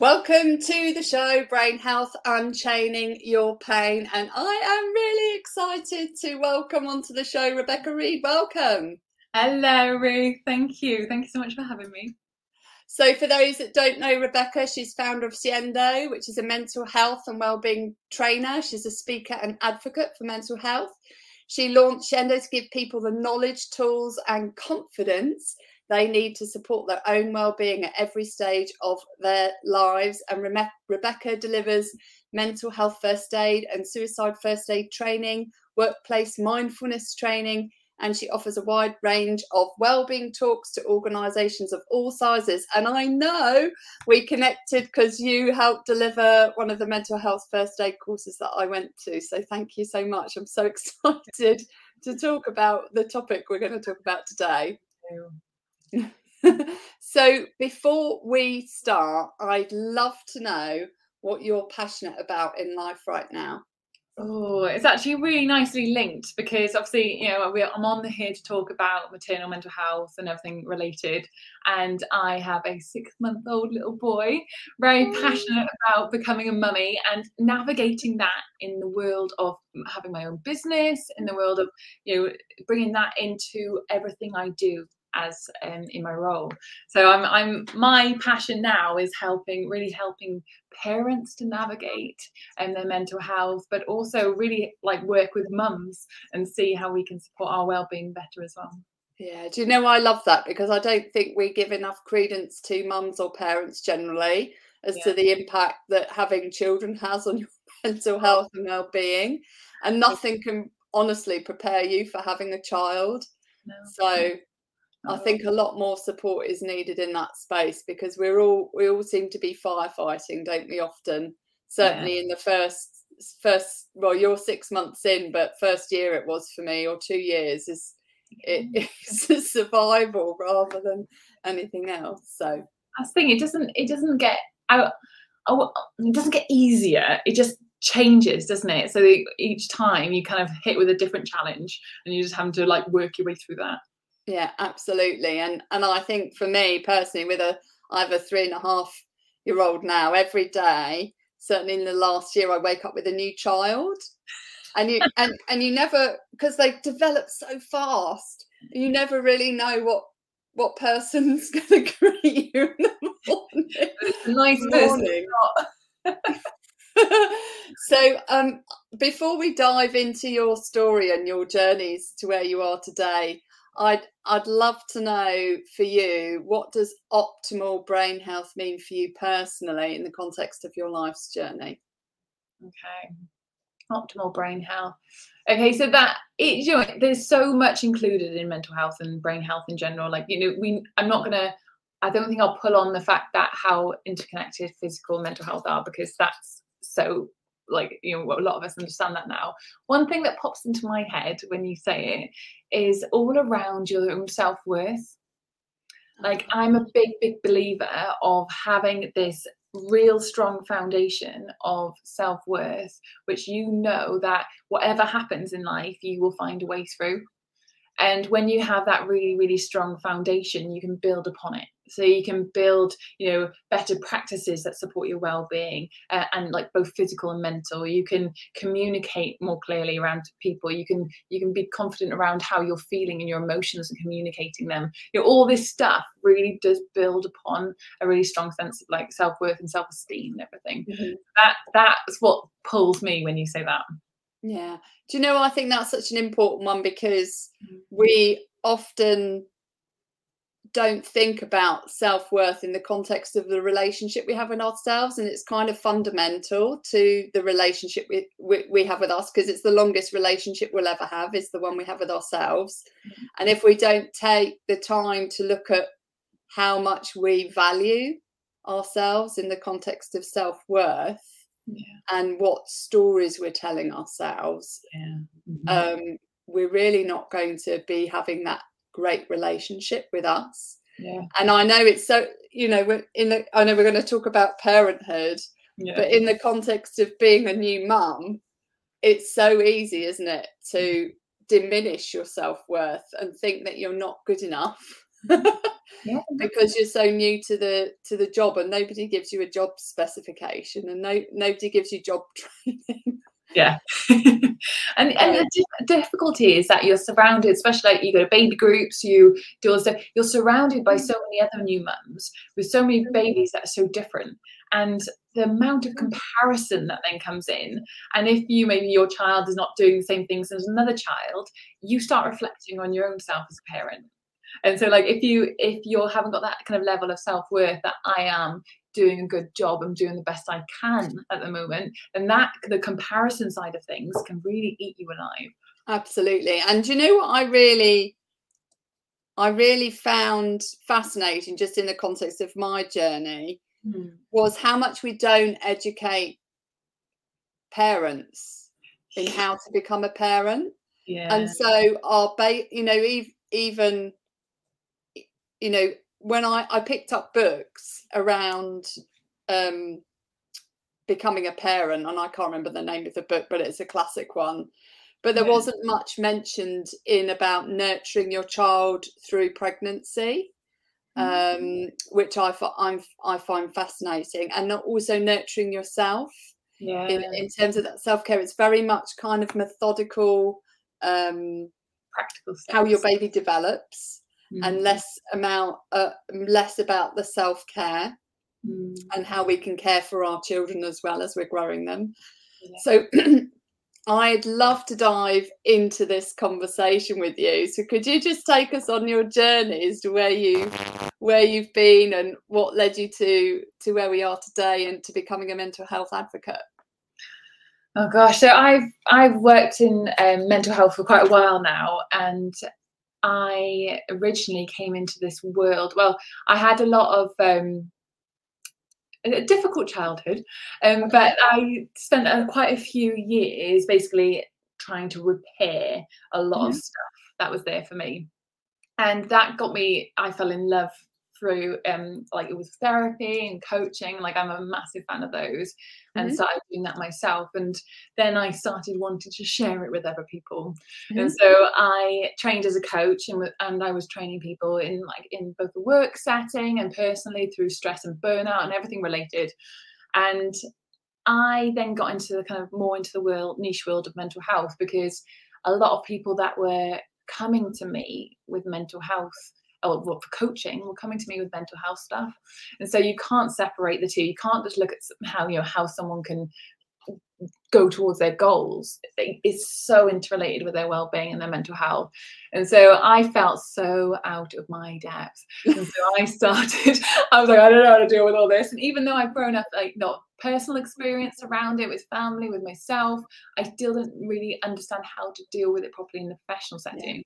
Welcome to the show, Brain Health Unchaining Your Pain. And I am really excited to welcome onto the show Rebecca Reed. Welcome. Hello, Ruth. Thank you. Thank you so much for having me. So, for those that don't know Rebecca, she's founder of Siendo, which is a mental health and wellbeing trainer. She's a speaker and advocate for mental health. She launched Siendo to give people the knowledge, tools, and confidence they need to support their own well-being at every stage of their lives. And Re- Rebecca delivers mental health first aid and suicide first aid training, workplace mindfulness training, and she offers a wide range of well-being talks to organizations of all sizes. And i know we connected because you helped deliver one of the mental health first aid courses that i went to. So thank you so much. I'm so excited to talk about the topic we're going to talk about today so before we start, I'd love to know what you're passionate about in life right now. Oh, it's actually really nicely linked because obviously, you know, I'm on the here to talk about maternal mental health and everything related. And I have a six month old little boy, very passionate about becoming a mummy and navigating that in the world of having my own business, in the world of, you know, bringing that into everything I do as um, in my role. So I'm, I'm my passion now is helping, really helping parents to navigate and um, their mental health, but also really like work with mums and see how we can support our well-being better as well. Yeah, do you know I love that because I don't think we give enough credence to mums or parents generally as yeah. to the impact that having children has on your mental health and well-being, and nothing can honestly prepare you for having a child. No. So I mm. think a lot more support is needed in that space because we're all we all seem to be firefighting, don't we? Often, certainly yeah. in the first first well, you're six months in, but first year it was for me, or two years is it, mm. it's a survival rather than anything else. So I think it doesn't it doesn't get out. It doesn't get easier. It just changes, doesn't it? So each time you kind of hit with a different challenge, and you just have to like work your way through that. Yeah, absolutely. And and I think for me personally, with a I have a three and a half year old now, every day, certainly in the last year, I wake up with a new child. And you and, and you never because they develop so fast, you never really know what what person's going to greet you in the morning. It's a nice morning. so um, before we dive into your story and your journeys to where you are today I'd I'd love to know for you what does optimal brain health mean for you personally in the context of your life's journey. Okay, optimal brain health. Okay, so that it, you know, there's so much included in mental health and brain health in general. Like you know, we I'm not gonna. I don't think I'll pull on the fact that how interconnected physical and mental health are because that's so like you know a lot of us understand that now. One thing that pops into my head when you say it is all around your own self-worth. Like uh-huh. i'm a big big believer of having this real strong foundation of self-worth which you know that whatever happens in life you will find a way through. And when you have that really really strong foundation you can build upon it so you can build you know better practices that support your well-being uh, and like both physical and mental you can communicate more clearly around people you can you can be confident around how you're feeling and your emotions and communicating them you know all this stuff really does build upon a really strong sense of like self-worth and self-esteem and everything mm-hmm. that that's what pulls me when you say that yeah. Do you know, I think that's such an important one because mm. we often don't think about self worth in the context of the relationship we have with ourselves. And it's kind of fundamental to the relationship we, we, we have with us because it's the longest relationship we'll ever have, is the one we have with ourselves. Mm-hmm. And if we don't take the time to look at how much we value ourselves in the context of self worth, yeah. and what stories we're telling ourselves, yeah. mm-hmm. um, we're really not going to be having that great relationship with us. Yeah. And I know it's so, you know, we're in the, I know we're going to talk about parenthood, yeah. but in the context of being a new mum, it's so easy, isn't it, to mm-hmm. diminish your self worth and think that you're not good enough. yeah. because you're so new to the to the job and nobody gives you a job specification and no nobody gives you job training yeah. And and the dif- difficulty is that you're surrounded especially like you go to baby groups you do all stuff you're surrounded by so many other new mums with so many mm-hmm. babies that are so different. And the amount of mm-hmm. comparison that then comes in and if you maybe your child is not doing the same things as another child you start reflecting on your own self as a parent. And so like if you if you haven't got that kind of level of self-worth that i am doing a good job i'm doing the best i can at the moment and that the comparison side of things can really eat you alive. Absolutely. And you know what i really i really found fascinating just in the context of my journey Hmm. was how much we don't educate parents in how to become a parent. Yeah. and so our ba- you know ev- even you know when i i picked up books around um becoming a parent and i can't remember the name of the book but it's a classic one but there Yeah. wasn't much mentioned in about nurturing your child through pregnancy um which i I'm, i find fascinating and not also nurturing yourself yeah in, in terms of that self-care it's very much kind of methodical um practical steps. how your baby develops Mm. and less amount uh, less about the self-care Mm. and how we can care for our children as well as we're growing them Yeah. so i'd love to dive into this conversation with you so could you just take us on your journeys to where you where you've been and what led you to to where we are today and to becoming a mental health advocate Oh gosh, so I've I've worked in um, mental health for quite a while now, and I originally came into this world. Well, I had a lot of um, a difficult childhood, um, but I spent uh, quite a few years basically trying to repair a lot of stuff that was there for me, and that got me. I fell in love through um like it was therapy and coaching like i'm a massive fan of those and Mhm. started doing that myself and then i started wanting to share it with other people Mhm. and so i trained as a coach and, and i was training people in like in both the work setting and personally through stress and burnout and everything related and i then got into the kind of more into the world niche world of mental health because a lot of people that were coming to me with mental health or for coaching were coming to me with mental health stuff. And so you can't separate the two. You can't just look at how you know how someone can go towards their goals. It- it's so interrelated with their well-being and their mental health. And so i felt so out of my depth. And so i started i was like i don't know how to deal with all this. And even though i've grown up like not personal experience around it with family with myself i still didn't really understand how to deal with it properly in the professional setting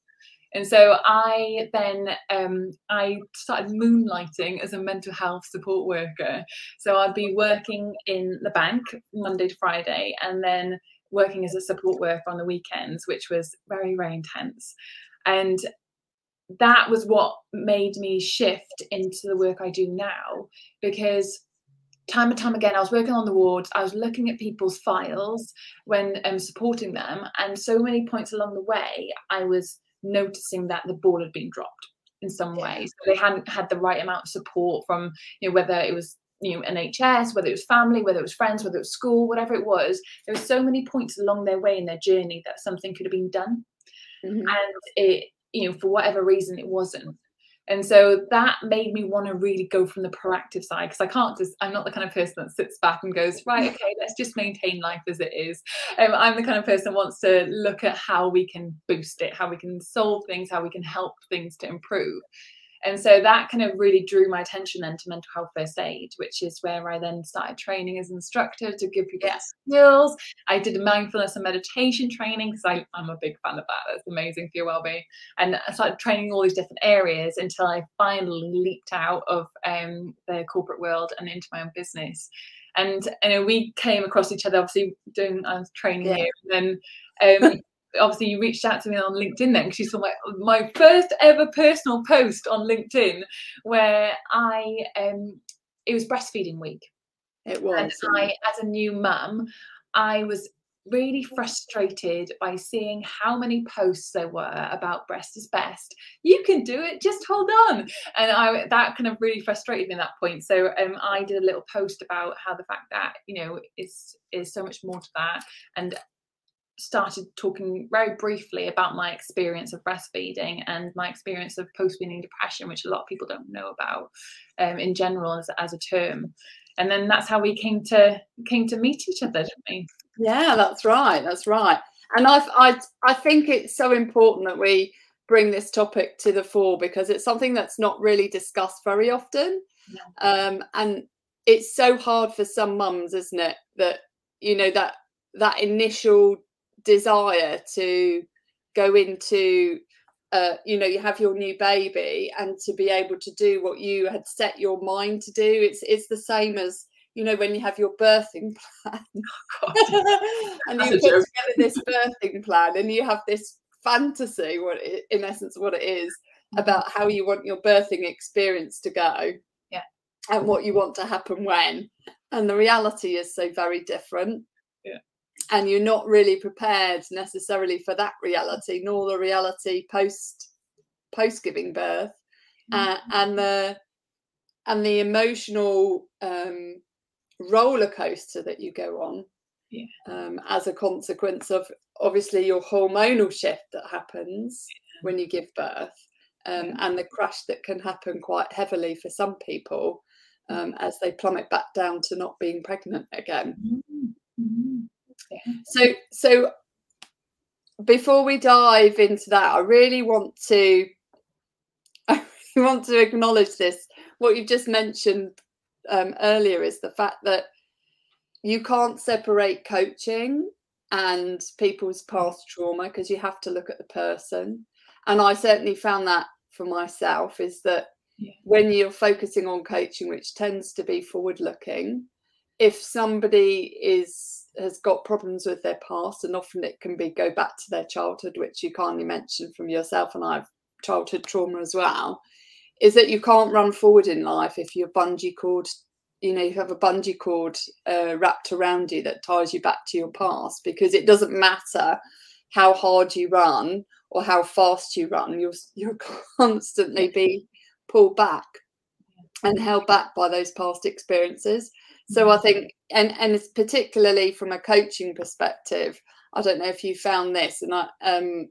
and so I then um, I started moonlighting as a mental health support worker. So I'd be working in the bank Monday to Friday, and then working as a support worker on the weekends, which was very very intense. And that was what made me shift into the work I do now because time and time again, I was working on the wards, I was looking at people's files when um, supporting them, and so many points along the way, I was noticing that the ball had been dropped in some Yeah. way. So they hadn't had the right amount of support from, you know, whether it was you know NHS, whether it was family, whether it was friends, whether it was school, whatever it was. There were so many points along their way in their journey that something could have been done Mhm. and it you know for whatever reason it wasn't and so that made me want to really go from the proactive side because i can't just i'm not the kind of person that sits back and goes right okay let's just maintain life as it is. Um, i'm the kind of person that wants to look at how we can boost it how we can solve things how we can help things to improve and so that kind of really drew my attention then to mental health first aid which is where i then started training as an instructor to give people Yeah. skills i did mindfulness and meditation training because i'm a big fan of that that's amazing for your well-being and I started training all these different areas until I finally leaped out of um, the corporate world and into my own business. And you know, we came across each other, obviously doing was training Yeah. here, and then um, obviously you reached out to me on LinkedIn then because you saw my my first ever personal post on LinkedIn where I um, it was breastfeeding week it and was I, as a new mum, I was really frustrated by seeing how many posts there were about breast is best. You can do it, just hold on. And I that kind of really frustrated me at that point. So um, I did a little post about how the fact that you know is is so much more to that, and started talking very briefly about my experience of breastfeeding and my experience of post-weaning depression, which a lot of people don't know about um, in general as, as a term. And then that's how we came to came to meet each other, didn't we? Yeah, that's right. That's right. And I, I, I think it's so important that we bring this topic to the fore because it's something that's not really discussed very often. Um, and it's so hard for some mums, isn't it? That you know that that initial desire to go into uh, you know you have your new baby and to be able to do what you had set your mind to do. It's it's the same as you know when you have your birthing plan. Oh, and you put joke. together this birthing plan and you have this fantasy what it, in essence what it is mm-hmm. about how you want your birthing experience to go yeah. and what you want to happen when. And the reality is so very different and you're not really prepared necessarily for that reality nor the reality post post giving birth uh, mm-hmm. uh, and the and the emotional um, roller coaster that you go on yeah. um, as a consequence of obviously your hormonal shift that happens yeah. when you give birth um, yeah. and the crash that can happen quite heavily for some people um, mm-hmm. as they plummet back down to not being pregnant again. Mm-hmm. mm-hmm. So, so before we dive into that, I really want to, I really want to acknowledge this. What you've just mentioned um, earlier is the fact that you can't separate coaching and people's past trauma because you have to look at the person. And I certainly found that for myself is that yeah. when you're focusing on coaching, which tends to be forward looking, if somebody is has got problems with their past, and often it can be go back to their childhood, which you kindly mentioned from yourself, and I've childhood trauma as well, is that you can't run forward in life if you're bungee cord, you know, you have a bungee cord uh, wrapped around you that ties you back to your past because it doesn't matter how hard you run or how fast you run, you'll you'll constantly be pulled back and held back by those past experiences. So I think, and and it's particularly from a coaching perspective, I don't know if you found this, and I um,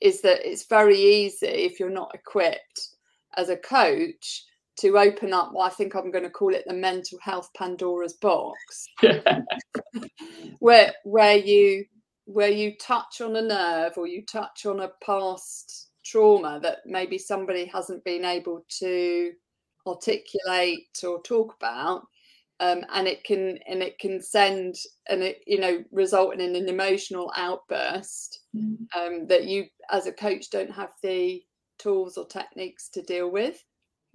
is that it's very easy if you're not equipped as a coach to open up. Well, I think I'm going to call it the mental health Pandora's box, where where you where you touch on a nerve or you touch on a past trauma that maybe somebody hasn't been able to articulate or talk about um, and it can and it can send and it you know result in an emotional outburst mm. um, that you as a coach don't have the tools or techniques to deal with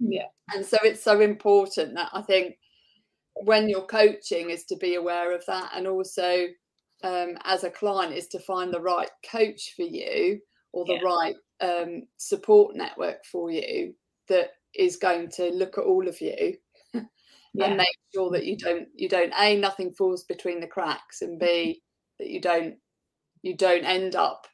yeah and so it's so important that i think when you're coaching is to be aware of that and also um, as a client is to find the right coach for you or the yeah. right um, support network for you that is going to look at all of you yeah. and make sure that you don't you don't a nothing falls between the cracks and b that you don't you don't end up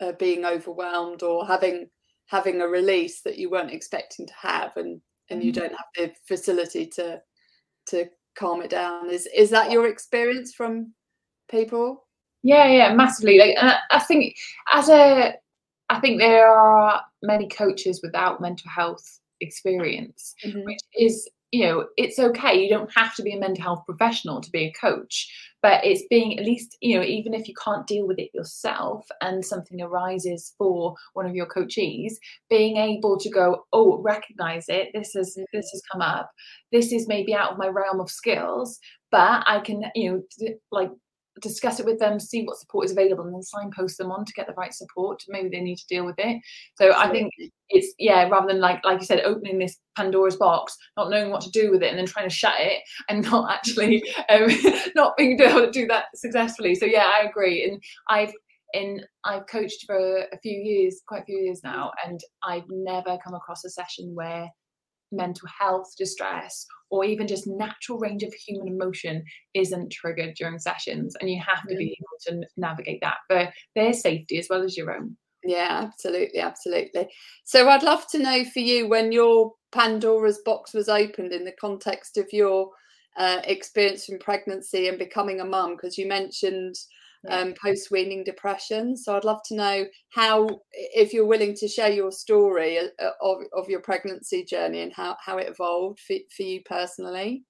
uh, being overwhelmed or having having a release that you weren't expecting to have and and you mm-hmm. don't have the facility to to calm it down is is that your experience from people yeah yeah massively like i think as a i think there are many coaches without mental health experience mm-hmm. which is you know it's okay. You don't have to be a mental health professional to be a coach but it's being at least you know even if you can't deal with it yourself and something arises for one of your coachees being able to go oh recognize it. This has this has come up. This is maybe out of my realm of skills but i can you know like discuss it with them, see what support is available, and then signpost them on to get the right support. Maybe they need to deal with it. So I think it's yeah, rather than like like you said, opening this Pandora's box, not knowing what to do with it, and then trying to shut it, and not actually um, not being able to do that successfully. So yeah, I agree, and I've in I've coached for a few years, quite a few years now, and I've never come across a session where mental health distress or even just natural range of human emotion isn't triggered during sessions and you have to be able to navigate that for their safety as well as your own. Yeah absolutely absolutely. So i'd love to know for you when your pandora's box was opened in the context of your uh, experience from pregnancy and becoming a mum because you mentioned um, post weaning depression. So I'd love to know how, if you're willing to share your story uh, uh, of, of your pregnancy journey and how, how it evolved for, for you personally.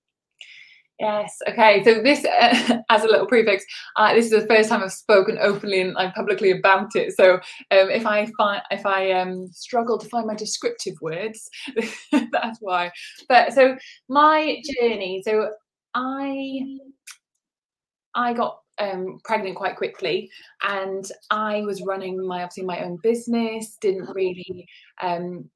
Yes. Okay. So this, uh, as a little prefix, uh, this is the first time I've spoken openly and like, publicly about it. So um, if I find if I um, struggle to find my descriptive words, that's why. But so my journey. So I I got um, pregnant quite quickly, and I was running my obviously my own business. Didn't really um,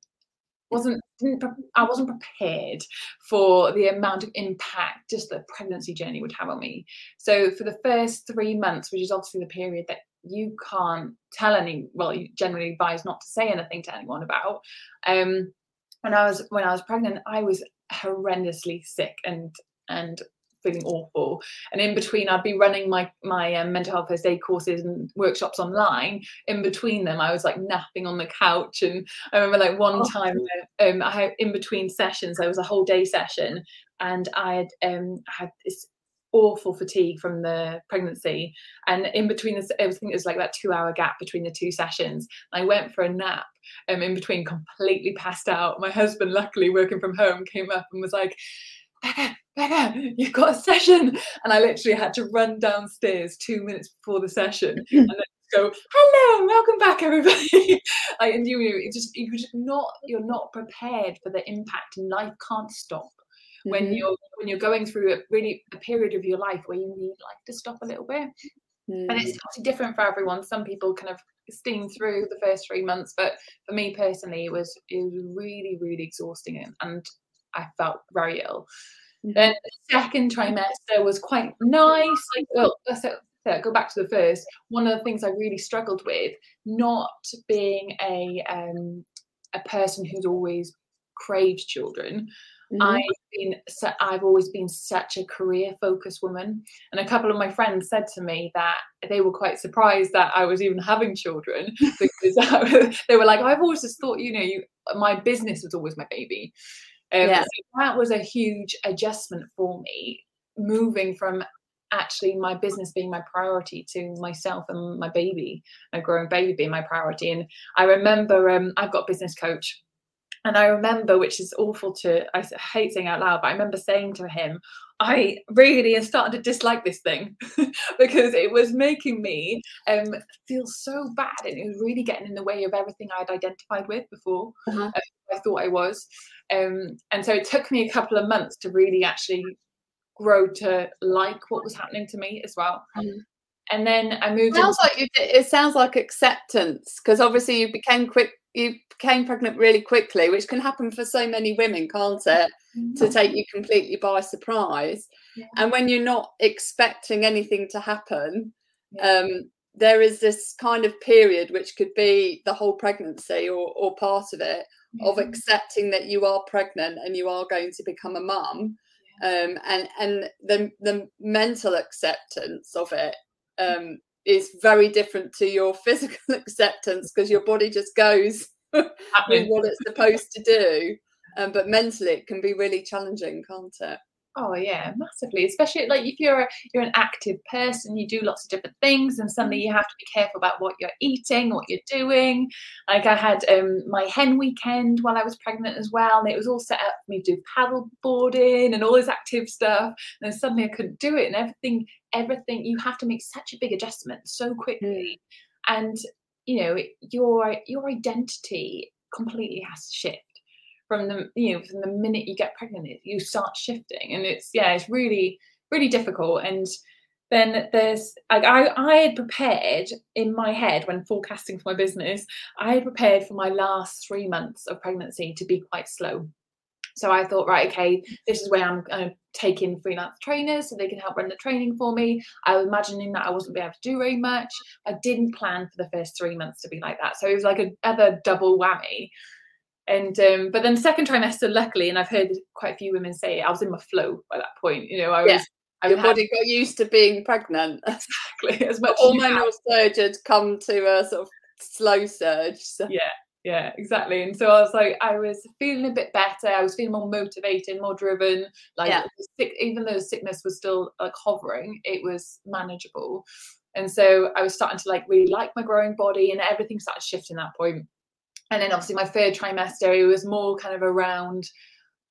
wasn't didn't I wasn't prepared for the amount of impact just the pregnancy journey would have on me. So for the first three months, which is obviously the period that you can't tell any well, you generally advise not to say anything to anyone about. Um, when I was when I was pregnant, I was horrendously sick and and feeling awful. And in between, I'd be running my my um, mental health first aid courses and workshops online. In between them, I was like napping on the couch. And I remember like one oh. time, um, I had in between sessions, there was a whole day session, and I had um, had this awful fatigue from the pregnancy and in between this i think it was like that two hour gap between the two sessions i went for a nap um, in between completely passed out my husband luckily working from home came up and was like Becca, Becca, you've got a session. And I literally had to run downstairs two minutes before the session and then go, hello, welcome back, everybody. I, and you, you just you're just not you're not prepared for the impact and life can't stop. Mm-hmm. When you're when you're going through a really a period of your life where you need life to stop a little bit, mm. and it's obviously different for everyone. Some people kind of steam through the first three months, but for me personally, it was it was really really exhausting and, and I felt very ill. Mm-hmm. Then the second trimester was quite nice. Like, well, so, go back to the first. One of the things I really struggled with, not being a um, a person who's always craved children. Mm-hmm. I've been, I've always been such a career focused woman, and a couple of my friends said to me that they were quite surprised that I was even having children because they were like, "I've always just thought, you know, you, my business was always my baby." Um, yeah. so that was a huge adjustment for me, moving from actually my business being my priority to myself and my baby, a growing baby being my priority. And I remember um, I've got a business coach. And I remember, which is awful to, I hate saying out loud, but I remember saying to him, I really am starting to dislike this thing because it was making me um, feel so bad and it was really getting in the way of everything I'd identified with before. Uh-huh. Uh, I thought I was. Um, and so it took me a couple of months to really actually grow to like what was happening to me as well. Mm. And then I moved. It sounds into- like you, it sounds like acceptance because obviously you became quick. You became pregnant really quickly, which can happen for so many women, can't it? Mm-hmm. To take you completely by surprise, yeah. and when you're not expecting anything to happen, yeah. um, there is this kind of period which could be the whole pregnancy or, or part of it of accepting that you are pregnant and you are going to become a mum um, and and the the mental acceptance of it um, is very different to your physical acceptance because your body just goes with what it's supposed to do. Um, but mentally it can be really challenging can't it Oh yeah, massively. Especially like if you're a, you're an active person, you do lots of different things, and suddenly you have to be careful about what you're eating, what you're doing. Like I had um, my hen weekend while I was pregnant as well, and it was all set up for me to do paddle boarding and all this active stuff. And then suddenly I couldn't do it, and everything, everything. You have to make such a big adjustment so quickly, mm. and you know your your identity completely has to shift from the you know from the minute you get pregnant you start shifting. And it's yeah it's really really difficult. And then there's like I, I had prepared in my head when forecasting for my business i had prepared for my last three months of pregnancy to be quite slow. So i thought right okay this is where i'm going to take in freelance trainers so they can help run the training for me. I was imagining that i wasn't be able to do very much. I didn't plan for the first three months to be like that. So it was like a other double whammy and um, but then second trimester, luckily, and I've heard quite a few women say it, I was in my flow by that point. You know, I was. Yeah. Your body got used to being pregnant. Exactly. As much hormonal surge had come to a sort of slow surge. So. Yeah, yeah, exactly. And so I was like, I was feeling a bit better. I was feeling more motivated, more driven. Like Yeah. sick, even though sickness was still like hovering, it was manageable. And so I was starting to like really like my growing body, and everything started shifting at that point. And then obviously my third trimester, it was more kind of around,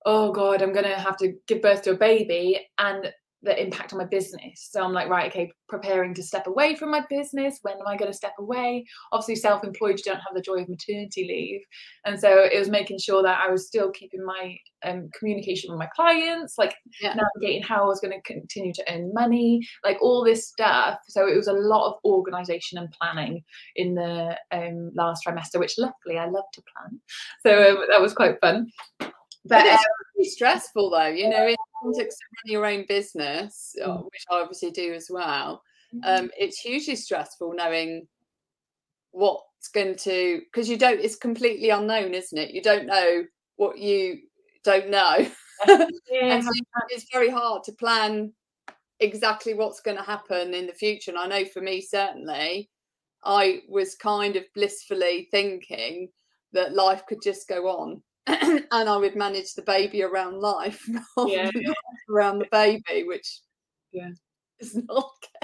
oh god, I'm gonna have to give birth to a baby, and the impact on my business. So I'm like, right, okay, preparing to step away from my business. When am I going to step away? Obviously, self employed, you don't have the joy of maternity leave. And so it was making sure that I was still keeping my um, communication with my clients, like Yeah. navigating how I was going to continue to earn money, like all this stuff. So it was a lot of organization and planning in the um, last trimester, which luckily I love to plan. So um, that was quite fun. But But um, it's really stressful though, you know, in the context of running your own business, uh, Mm. which I obviously do as well. Um, it's hugely stressful knowing what's going to because you don't it's completely unknown, isn't it? You don't know what you don't know. yeah, and so it's very hard to plan exactly what's going to happen in the future. And I know for me, certainly, I was kind of blissfully thinking that life could just go on and I would manage the baby around life Yeah. around the baby, which Yeah. is not.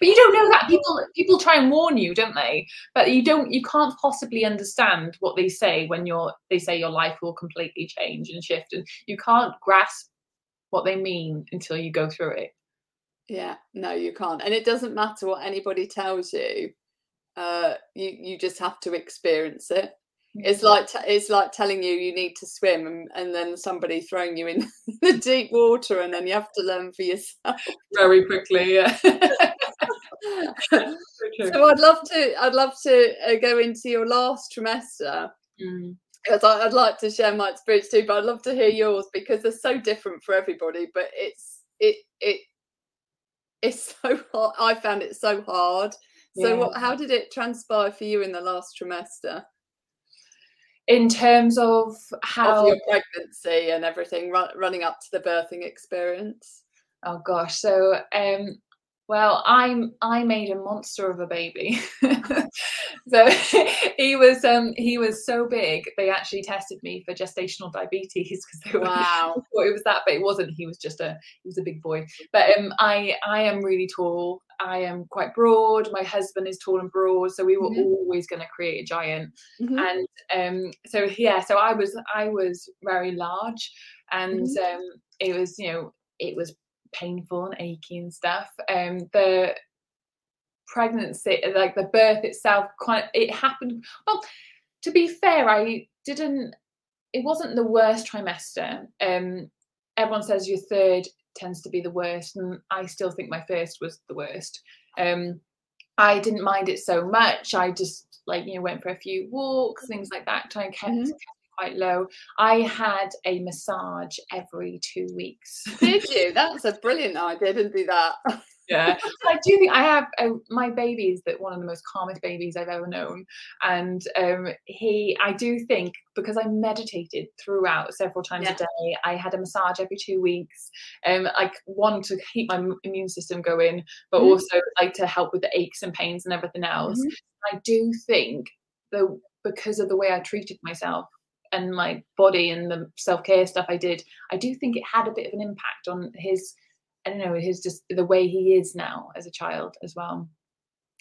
but you don't know that people people try and warn you don't they but you don't you can't possibly understand what they say when you're they say your life will completely change and shift and you can't grasp what they mean until you go through it Yeah, no, you can't. And it doesn't matter what anybody tells you. Uh, you you just have to experience it. It's like t- it's like telling you you need to swim, and, and then somebody throwing you in the deep water, and then you have to learn for yourself. very quickly yeah so I'd love to I'd love to uh, go into your last trimester Mm. I'd like to share my experience too, but I'd love to hear yours because they're so different for everybody. But it's it it it's so hard. I found it so hard. So Yeah. what? How did it transpire for you in the last trimester in terms of of how your pregnancy and everything, run, running up to the birthing experience? Oh gosh. So um well I'm I made a monster of a baby. so he was um he was so big they actually tested me for gestational diabetes because they were Wow. thought it was that but it wasn't he was just a he was a big boy but um i i am really tall i am quite broad my husband is tall and broad so we were Mhm. always going to create a giant Mhm. and um so yeah so i was i was very large and Mm-hmm. um it was you know it was painful and achy and stuff. Um the pregnancy like the birth itself quite it happened well to be fair i didn't it wasn't the worst trimester. Um everyone says your third tends to be the worst and i still think my first was the worst. Um i didn't mind it so much. I just like you know went for a few walks things like that trying to keep Mhm. Quite low i had a massage every two weeks Did you? That's a brilliant idea. I Didn't do that. yeah i do think i have uh, my baby is that one of the most calmest babies i've ever known and um he i do think because i meditated throughout several times Yeah. a day i had a massage every two weeks um like one to keep my immune system going but Mhm. also like to help with the aches and pains and everything else Mhm. i do think though because of the way i treated myself and my body and the self-care stuff i did i do think it had a bit of an impact on his I don't know, his just the way he is now as a child as well.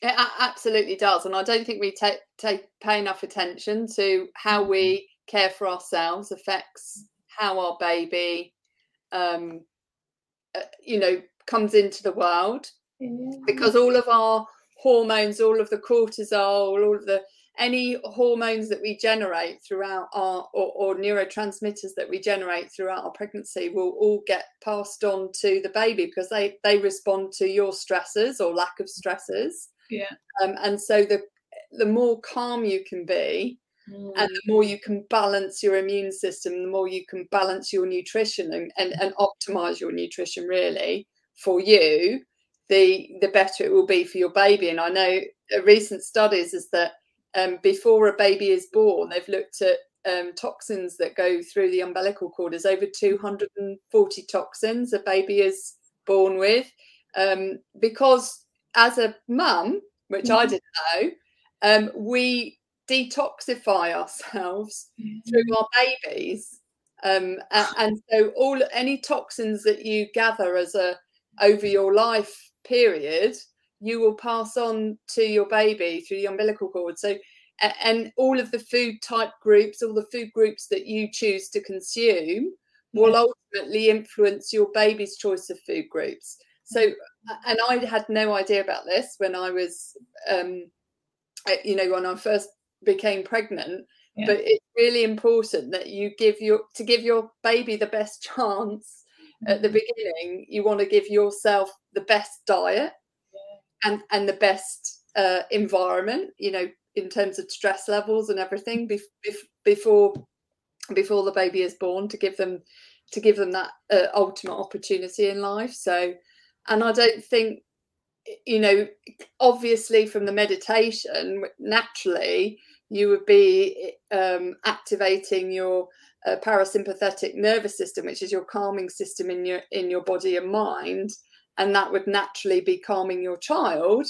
It absolutely does, and I don't think we take take pay enough attention to how we care for ourselves affects how our baby, um, uh, you know, comes into the world. Because all of our hormones, all of the cortisol, all of the any hormones that we generate throughout our or, or neurotransmitters that we generate throughout our pregnancy will all get passed on to the baby because they they respond to your stresses or lack of stresses Yeah. um, and so the the more calm you can be Mm. and the more you can balance your immune system the more you can balance your nutrition and, and, and optimize your nutrition really for you the the better it will be for your baby and i know uh, recent studies is that um, before a baby is born, they've looked at um, toxins that go through the umbilical cord. There's over 240 toxins a baby is born with. Um, because as a mum, which mm-hmm. I didn't know, um, we detoxify ourselves mm-hmm. through our babies. Um, and, and so all any toxins that you gather as a over your life period, you will pass on to your baby through the umbilical cord. So and all of the food type groups, all the food groups that you choose to consume will ultimately influence your baby's choice of food groups. So, mm-hmm. and I had no idea about this when I was, um, you know, when I first became pregnant. Yeah. But it's really important that you give your to give your baby the best chance at the mm-hmm. beginning. You want to give yourself the best diet. And and the best uh, environment. You know, in terms of stress levels and everything before before the baby is born to give them to give them that uh, ultimate opportunity in life so and i don't think you know obviously from the meditation naturally you would be um, activating your uh, parasympathetic nervous system which is your calming system in your in your body and mind and that would naturally be calming your child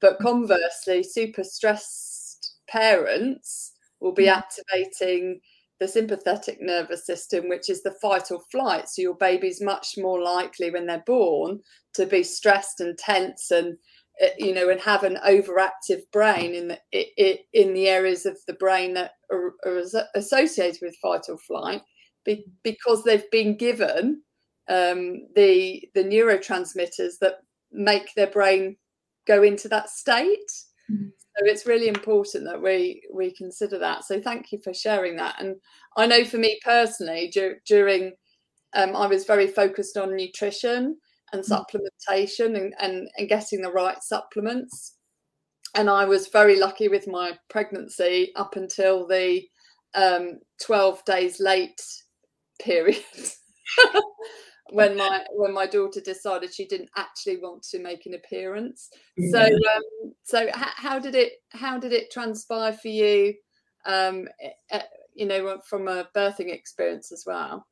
but conversely super stressed parents will be mm. activating the sympathetic nervous system, which is the fight or flight. So your baby's much more likely when they're born to be stressed and tense and eh, you know and have an overactive brain in the in the areas of the brain that are, are associated with fight or flight because they've been given um, the the neurotransmitters that make their brain go into that state. Mm-hmm. So it's really important that we we consider that. So thank you for sharing that. And I know for me personally, dur- during um, I was very focused on nutrition and mm. supplementation and, and, and getting the right supplements. And I was very lucky with my pregnancy up until the um, 12 days late period. when my when my daughter decided she didn't actually want to make an appearance. So um, so h- how did it how did it transpire for you? Um, uh, you know, from a birthing experience as well.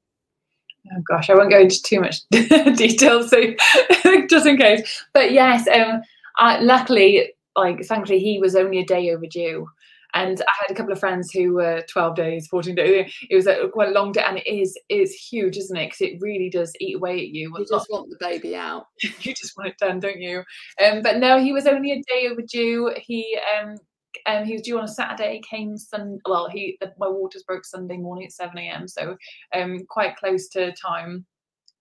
Oh gosh, I won't go into too much detail, so just in case. But yes, um, I, luckily, like thankfully, he was only a day overdue. And I had a couple of friends who were 12 days, 14 days. It was a, quite a long day, and it is is huge, isn't it? Because it really does eat away at you. You just want the baby out. you just want it done, don't you? Um, but no, he was only a day overdue. He um, um, he was due on a Saturday. Came Sun. Well, he my waters broke Sunday morning at 7 a.m. So um, quite close to time.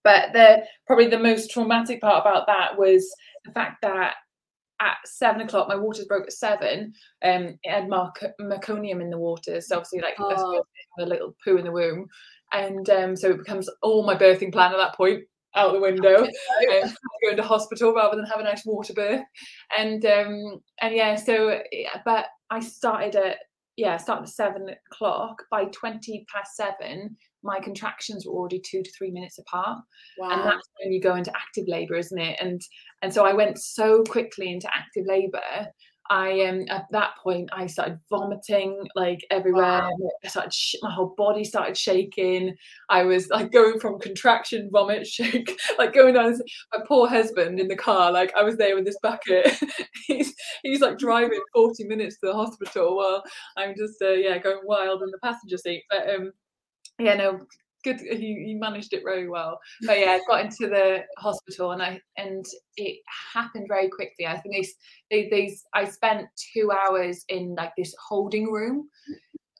But the probably the most traumatic part about that was the fact that at seven o'clock, my waters broke at seven. Um, it had marc- meconium in the water, so obviously like oh. a little poo in the womb, and um, so it becomes all my birthing plan at that point out the window. um, go into hospital rather than have a nice water birth, and um, and yeah, so but I started at yeah, started at seven o'clock. By twenty past seven, my contractions were already two to three minutes apart. Wow. And that's when you go into active labor, isn't it? And and so I went so quickly into active labor. I um at that point I started vomiting like everywhere. Wow. I started sh- my whole body started shaking. I was like going from contraction, vomit, shake, like going down. My poor husband in the car, like I was there with this bucket. he's he's like driving forty minutes to the hospital while I'm just uh, yeah going wild in the passenger seat. But um yeah, no, good. He, he managed it very well. But yeah, got into the hospital and I and it happened very quickly. I think they, they, they I spent two hours in like this holding room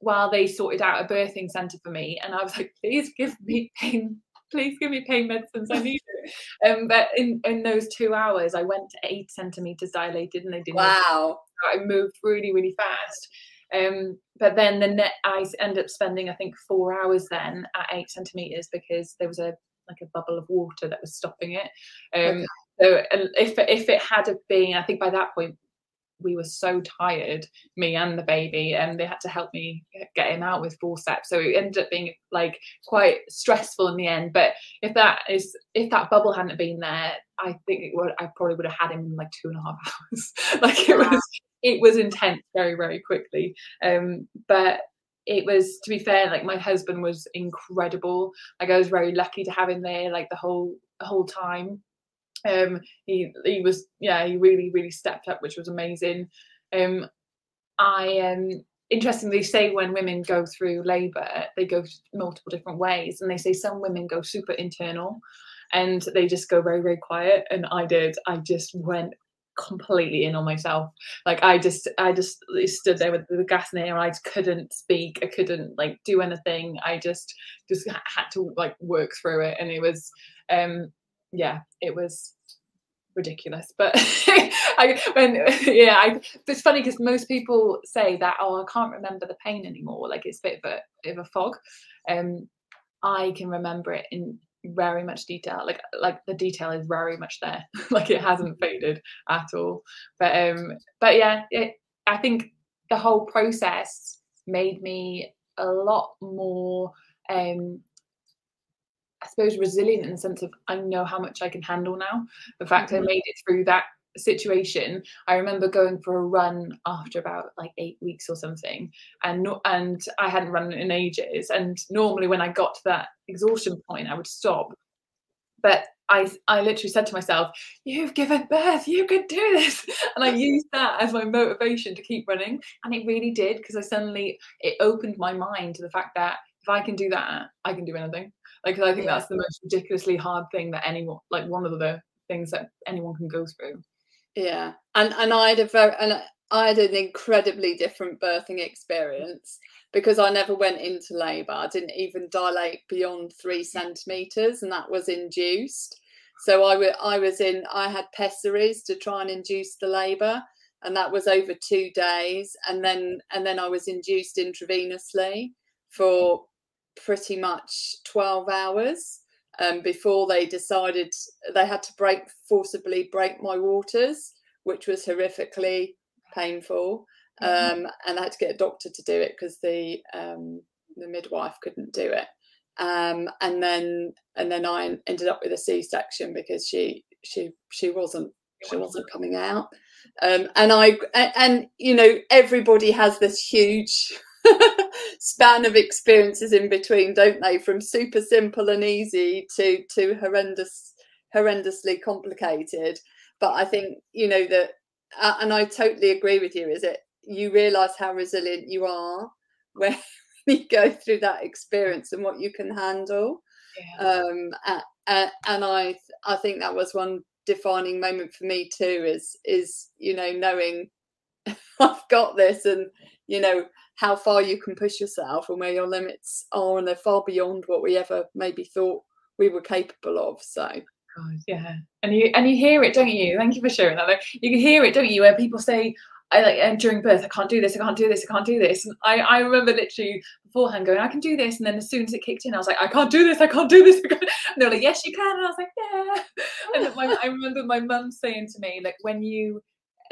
while they sorted out a birthing center for me, and I was like, please give me pain. Please give me pain medicines. I need it. Um, but in, in those two hours, I went to eight centimeters dilated, and they didn't. Wow! I moved really, really fast. Um, but then the net, I ended up spending I think four hours then at eight centimeters because there was a like a bubble of water that was stopping it. Um, okay. So if if it had been, I think by that point we were so tired, me and the baby, and they had to help me get him out with forceps. So it ended up being like quite stressful in the end. But if that is if that bubble hadn't been there, I think it would I probably would have had him in like two and a half hours. like it was it was intense very very quickly. Um, but it was to be fair, like my husband was incredible. Like I was very lucky to have him there like the whole whole time. Um, he he was yeah he really really stepped up, which was amazing. Um, I um interestingly say when women go through labor they go multiple different ways and they say some women go super internal and they just go very very quiet and i did i just went completely in on myself like i just i just stood there with the gas in i just couldn't speak i couldn't like do anything i just just had to like work through it and it was um yeah it was ridiculous. But I, when yeah, I, it's funny because most people say that oh, I can't remember the pain anymore. Like it's a bit of a bit of a fog. Um, I can remember it in very much detail. Like like the detail is very much there. like it hasn't faded at all. But um, but yeah, it, I think the whole process made me a lot more um I suppose resilient in the sense of I know how much I can handle now. The fact mm-hmm. I made it through that situation i remember going for a run after about like eight weeks or something and no, and i hadn't run in ages and normally when i got to that exhaustion point i would stop but I, I literally said to myself, You've given birth, you can do this. And I used that as my motivation to keep running. And it really did because I suddenly, it opened my mind to the fact that if I can do that, I can do anything. Like I think yeah. that's the most ridiculously hard thing that anyone like one of the things that anyone can go through. Yeah. And and I had a very and I had an incredibly different birthing experience because I never went into labour. I didn't even dilate beyond three centimetres and that was induced. So I, was in, I had pessaries to try and induce the labour and that was over two days. And then, and then I was induced intravenously for pretty much 12 hours um, before they decided they had to break forcibly break my waters, which was horrifically painful. Mm-hmm. Um, and I had to get a doctor to do it because the um, the midwife couldn't do it. Um, and then and then I ended up with a C-section because she she she wasn't she wasn't coming out. Um, and I and, and you know everybody has this huge span of experiences in between, don't they? From super simple and easy to to horrendous, horrendously complicated. But I think you know that, uh, and I totally agree with you. Is it you realise how resilient you are when you go through that experience and what you can handle. Yeah. Um, and, and I I think that was one defining moment for me too. Is is you know knowing I've got this and you know how far you can push yourself and where your limits are and they're far beyond what we ever maybe thought we were capable of so God, yeah and you and you hear it don't you thank you for sharing that you can hear it don't you where people say I like and during birth, I can't do this, I can't do this, I can't do this. And I, I remember literally beforehand going, I can do this. And then as soon as it kicked in, I was like, I can't do this, I can't do this. And they're like, Yes, you can. And I was like, Yeah. And my, I remember my mum saying to me, like, when you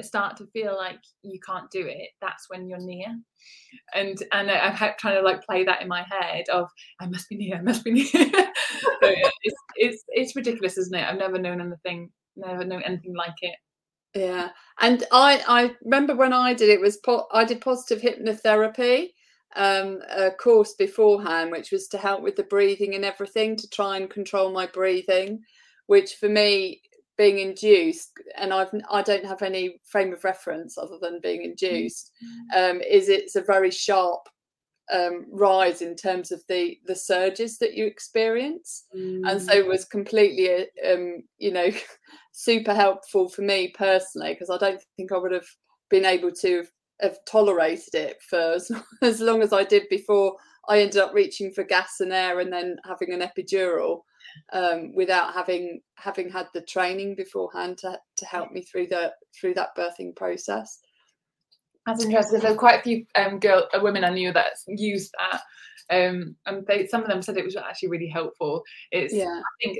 start to feel like you can't do it, that's when you're near. And and I'm trying to like play that in my head of I must be near, I must be near. it's, it's it's ridiculous, isn't it? I've never known anything, never known anything like it. Yeah, and I I remember when I did it was po- I did positive hypnotherapy um, a course beforehand, which was to help with the breathing and everything to try and control my breathing, which for me being induced and I've I don't have any frame of reference other than being induced mm-hmm. um, is it's a very sharp um, rise in terms of the the surges that you experience mm. and so it mm. was completely um, you know super helpful for me personally because I don't think I would have been able to have, have tolerated it for as, as long as I did before I ended up reaching for gas and air and then having an epidural um, without having having had the training beforehand to, to help me through the through that birthing process. That's interesting. There's quite a few um, girl uh, women I knew that used that, um, and they, some of them said it was actually really helpful. It's yeah. I think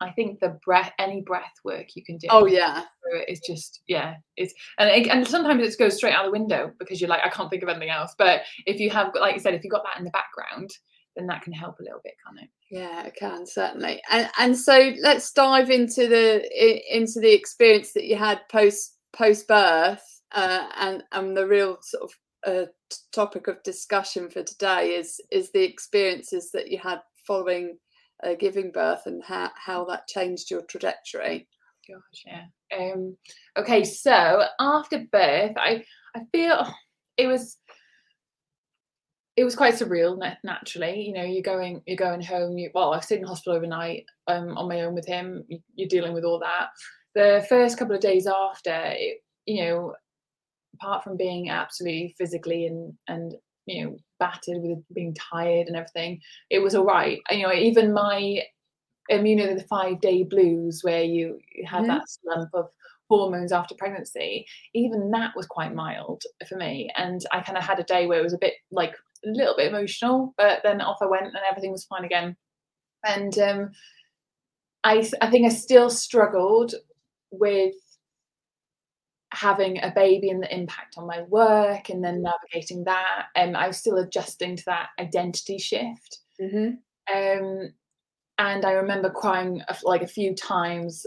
I think the breath, any breath work you can do. Oh yeah, it's just yeah, it's and it, and sometimes it goes straight out the window because you're like I can't think of anything else. But if you have, like you said, if you got that in the background, then that can help a little bit, can't it? Yeah, it can certainly. And and so let's dive into the into the experience that you had post post birth. uh, and and the real sort of uh, topic of discussion for today is is the experiences that you had following uh, giving birth and how how that changed your trajectory. Gosh, yeah. Um, okay, so after birth, I I feel it was it was quite surreal naturally you know you're going you're going home you well i stayed in hospital overnight um, on my own with him you're dealing with all that. The first couple of days after it, you know apart from being absolutely physically and and you know battered with being tired and everything it was all right you know even my um, you know the five day blues where you have mm-hmm. that slump of hormones after pregnancy even that was quite mild for me. And i kind of had a day where it was a bit like a little bit emotional but then off i went and everything was fine again. And um i i think i still struggled with having a baby and the impact on my work and then navigating that. And um, i was still adjusting to that identity shift. Mm-hmm. um, and i remember crying like a few times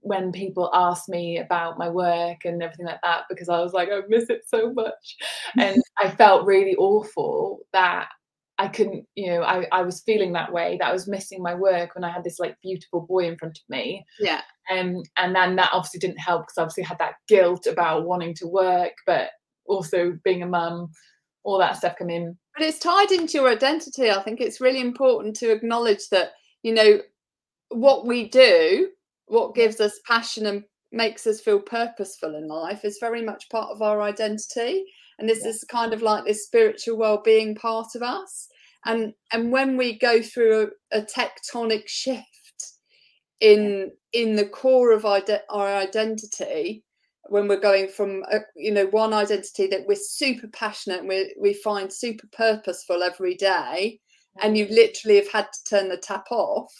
when people asked me about my work and everything like that because i was like i miss it so much and i felt really awful that I couldn't, you know, I, I was feeling that way that I was missing my work when I had this like beautiful boy in front of me. Yeah. Um, and then that obviously didn't help because I obviously I had that guilt about wanting to work, but also being a mum, all that stuff come in. But it's tied into your identity. I think it's really important to acknowledge that, you know, what we do, what gives us passion and makes us feel purposeful in life is very much part of our identity. And this yeah. is kind of like this spiritual well-being part of us. And and when we go through a, a tectonic shift in in the core of ide- our identity when we're going from a, you know one identity that we're super passionate and we we find super purposeful every day and you literally have had to turn the tap off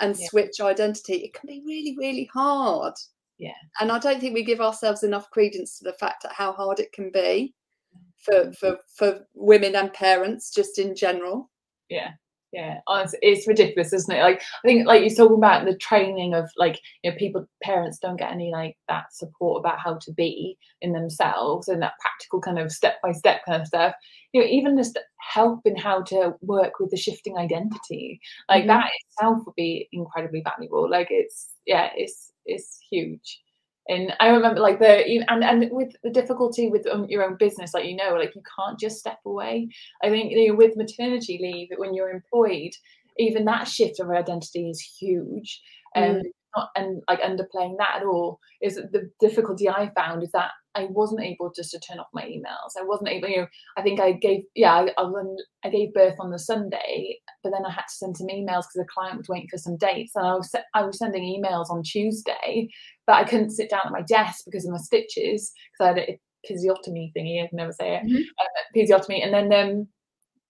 and yeah. switch identity it can be really really hard. Yeah. And i don't think we give ourselves enough credence to the fact that how hard it can be mm. for for for women and parents just in general. Yeah yeah oh, it's, it's, ridiculous isn't it? Like i think like you're talking about the training of like you know people parents don't get any like that support about how to be in themselves and that practical kind of step by step kind of stuff. You know even just help in how to work with the shifting identity like mm-hmm. that itself would be incredibly valuable. Like it's yeah it's it's huge and I remember like the and and with the difficulty with um, your own business, like you know, like you can't just step away. I think you know, with maternity leave, when you're employed, even that shift of identity is huge. And mm. not and like underplaying that at all is the difficulty I found is that I wasn't able just to turn off my emails. I wasn't able, you know, I think I gave, yeah, I, I gave birth on the Sunday, but then I had to send some emails because the client was waiting for some dates. And I was, I was sending emails on Tuesday, but I couldn't sit down at my desk because of my stitches because I had a episiotomy thingy. I can never say it. Mm-hmm. Uh, episiotomy. And then, um,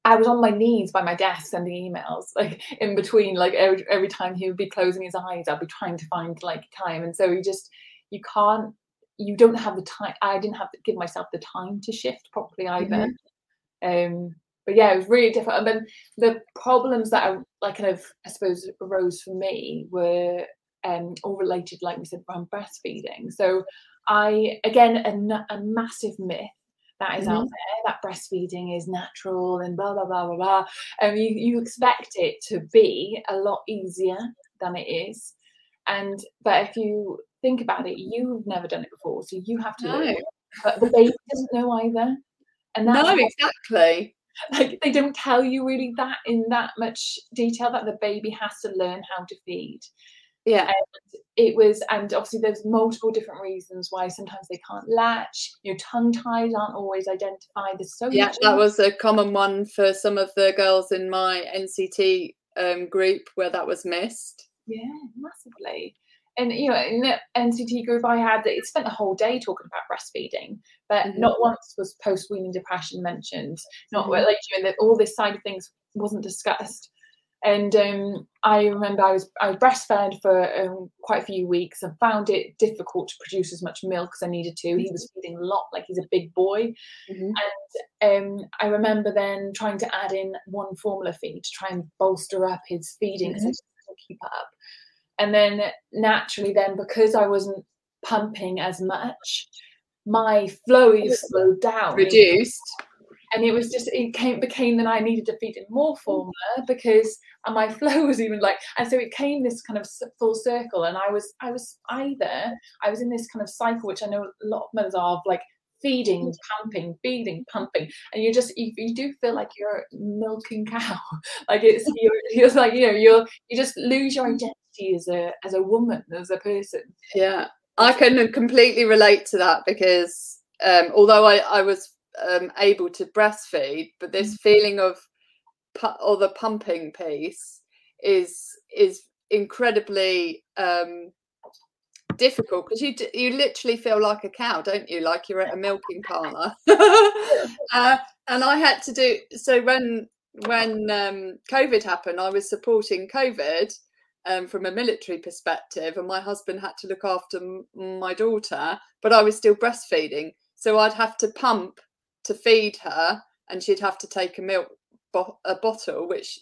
I was on my knees by my desk sending emails, like in between, like every, every time he would be closing his eyes, I'd be trying to find like time. And so you just, you can't you don't have the time. I didn't have to give myself the time to shift properly either. Mm-hmm. Um, but yeah, it was really difficult. And then the problems that I like kind of I suppose arose for me were um, all related, like we said, around breastfeeding. So I again a, a massive myth that is mm-hmm. out there that breastfeeding is natural and blah blah blah blah blah. And um, you you expect it to be a lot easier than it is. And but if you think about it, you've never done it before, so you have to no. learn. But the baby doesn't know either. And that's no, exactly. Like they don't tell you really that in that much detail that the baby has to learn how to feed. Yeah. And it was, and obviously there's multiple different reasons why sometimes they can't latch. Your tongue ties aren't always identified. There's so yeah, that was a common one for some of the girls in my NCT um, group where that was missed. Yeah, massively and you know in the NCT group I had, it spent the whole day talking about breastfeeding, but mm-hmm. not once was post weaning depression mentioned. Not mm-hmm. like you know, all this side of things wasn't discussed. And um, I remember I was I was breastfed for um, quite a few weeks and found it difficult to produce as much milk as I needed to. He was feeding a lot, like he's a big boy. Mm-hmm. And um, I remember then trying to add in one formula feed to try and bolster up his feeding because I just couldn't keep up and then naturally then because i wasn't pumping as much my flow is slowed down reduced and it was just it came became that I needed to feed in more mm. formula because and my flow was even like and so it came this kind of full circle and I was I was either I was in this kind of cycle which I know a lot of mothers are of like feeding mm. pumping feeding pumping and you just you, you do feel like you're milking cow like it's you're, you're like you know you're you just lose your mm. identity as a as a woman as a person. Yeah. I can completely relate to that because um, although I, I was um, able to breastfeed, but this mm. feeling of pu- or the pumping piece is is incredibly um, difficult because you you literally feel like a cow, don't you? Like you're at a milking parlour. uh, and I had to do so when when um, COVID happened. I was supporting COVID um, from a military perspective, and my husband had to look after m- my daughter, but I was still breastfeeding, so I'd have to pump to feed her, and she'd have to take a milk bo- a bottle which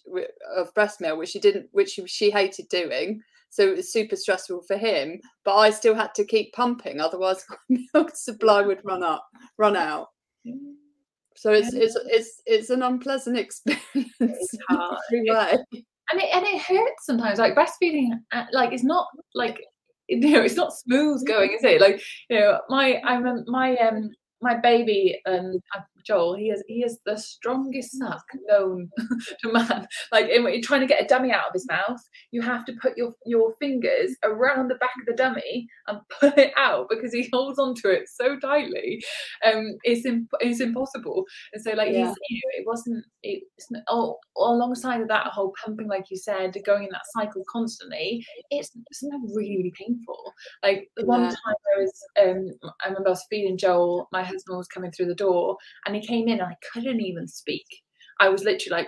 of breast milk, which she didn't, which she hated doing. So it was super stressful for him, but I still had to keep pumping, otherwise milk supply would run up, run out. So it's it's it's it's an unpleasant experience. And it and it hurts sometimes. Like breastfeeding, uh, like it's not like you know it's not smooth going, is it? Like you know my I'm my um my baby um Joel, he is he is the strongest suck known to man. Like in, in, trying to get a dummy out of his mouth, you have to put your your fingers around the back of the dummy and pull it out because he holds onto it so tightly. Um, it's imp- it's impossible. And so like yeah. he's you know it wasn't it, it's not, oh, alongside of that whole pumping like you said, going in that cycle constantly, it's sometimes really really painful. Like the one time I was um I remember I was feeding Joel, my husband was coming through the door and and he came in and I couldn't even speak. I was literally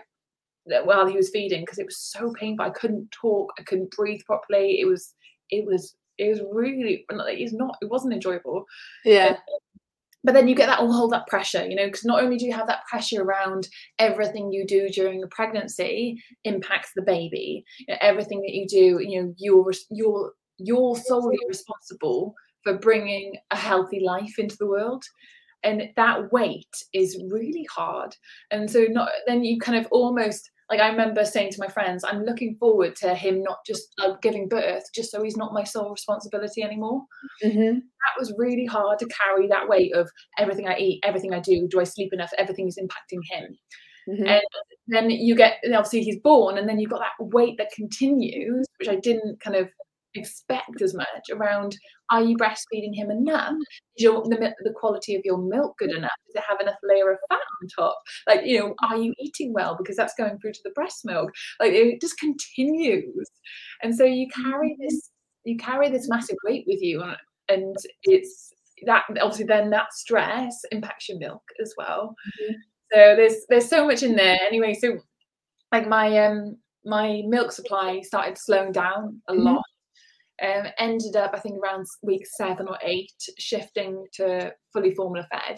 like while he was feeding because it was so painful. I couldn't talk, I couldn't breathe properly. It was it was it was really it's not it wasn't enjoyable. Yeah. But then you get that all that pressure, you know, because not only do you have that pressure around everything you do during a pregnancy impacts the baby. You know, everything that you do, you know, you're you're you're solely responsible for bringing a healthy life into the world and that weight is really hard and so not then you kind of almost like I remember saying to my friends, I'm looking forward to him not just like, giving birth, just so he's not my sole responsibility anymore. Mm-hmm. That was really hard to carry that weight of everything I eat, everything I do, do I sleep enough? Everything is impacting him. Mm-hmm. And then you get obviously he's born, and then you've got that weight that continues, which I didn't kind of expect as much around are you breastfeeding him enough? Is your the, the quality of your milk good enough? Does it have enough layer of fat on top? Like you know are you eating well? Because that's going through to the breast milk. Like it just continues. And so you carry mm-hmm. this you carry this massive weight with you and, and it's that obviously then that stress impacts your milk as well. Mm-hmm. so there's there's so much in there. Anyway so like my um my milk supply started slowing down a mm-hmm. lot um, ended up, I think, around week seven or eight, shifting to fully formula fed.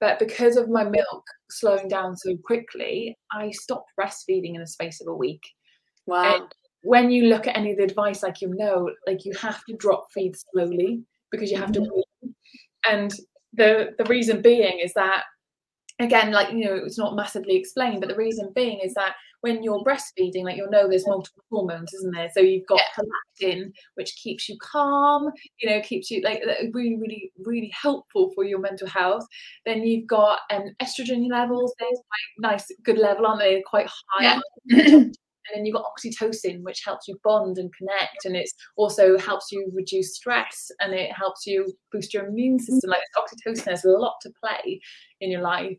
But because of my milk slowing down so quickly, I stopped breastfeeding in the space of a week. Wow. And when you look at any of the advice, like you know, like you have to drop feed slowly because you have mm-hmm. to. And the the reason being is that again, like you know, it's not massively explained, but the reason being is that when you're breastfeeding, like you'll know there's multiple hormones, isn't there? So you've got yeah. prolactin, which keeps you calm, you know, keeps you like really, really, really helpful for your mental health. Then you've got um, estrogen levels, there's quite nice, good level, aren't they? Quite high. Yeah. and then you've got oxytocin which helps you bond and connect and it also helps you reduce stress and it helps you boost your immune system like oxytocin has a lot to play in your life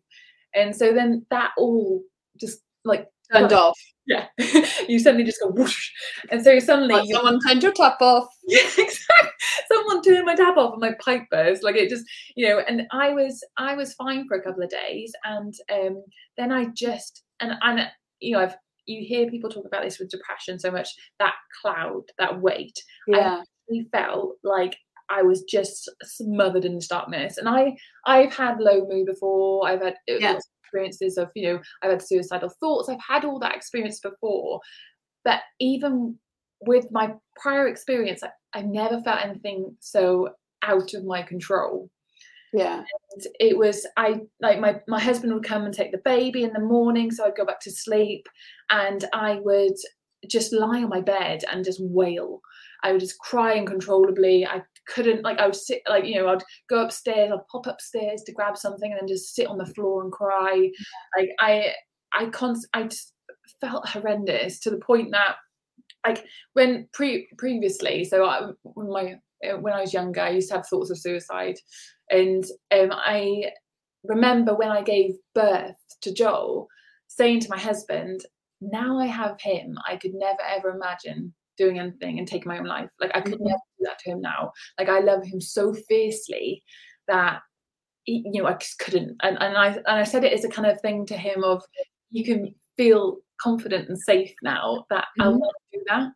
and so then that all just like turned off. Yeah. You suddenly just go whoosh. And so suddenly like someone turned your tap off. Yeah exactly. Someone turned my tap off and my pipe burst. Like it just you know and i was i was fine for a couple of days and um then i just and and you know i've you hear people talk about this with depression so much that cloud that weight. Yeah. I felt like I was just smothered in the darkness. And I I've had low mood before. I've had yeah. Experiences of, you know, I've had suicidal thoughts. I've had all that experience before. But even with my prior experience, I, I never felt anything so out of my control. Yeah. And it was I like my my husband would come and take the baby in the morning, so I'd go back to sleep, and I would just lie on my bed and just wail. I would just cry uncontrollably. I couldn't like I would sit like you know I'd go upstairs, I'd pop upstairs to grab something and then just sit on the floor and cry. Like I I const I just felt horrendous to the point that like when pre previously so I, when my when I was younger I used to have thoughts of suicide and um, I remember when I gave birth to Joel saying to my husband now I have him I could never ever imagine doing anything and taking my own life like I could mm-hmm. never do that to him now like I love him so fiercely that you know I just couldn't and, and I and I said it as a kind of thing to him of you can feel confident and safe now that mm-hmm. I'll not do that.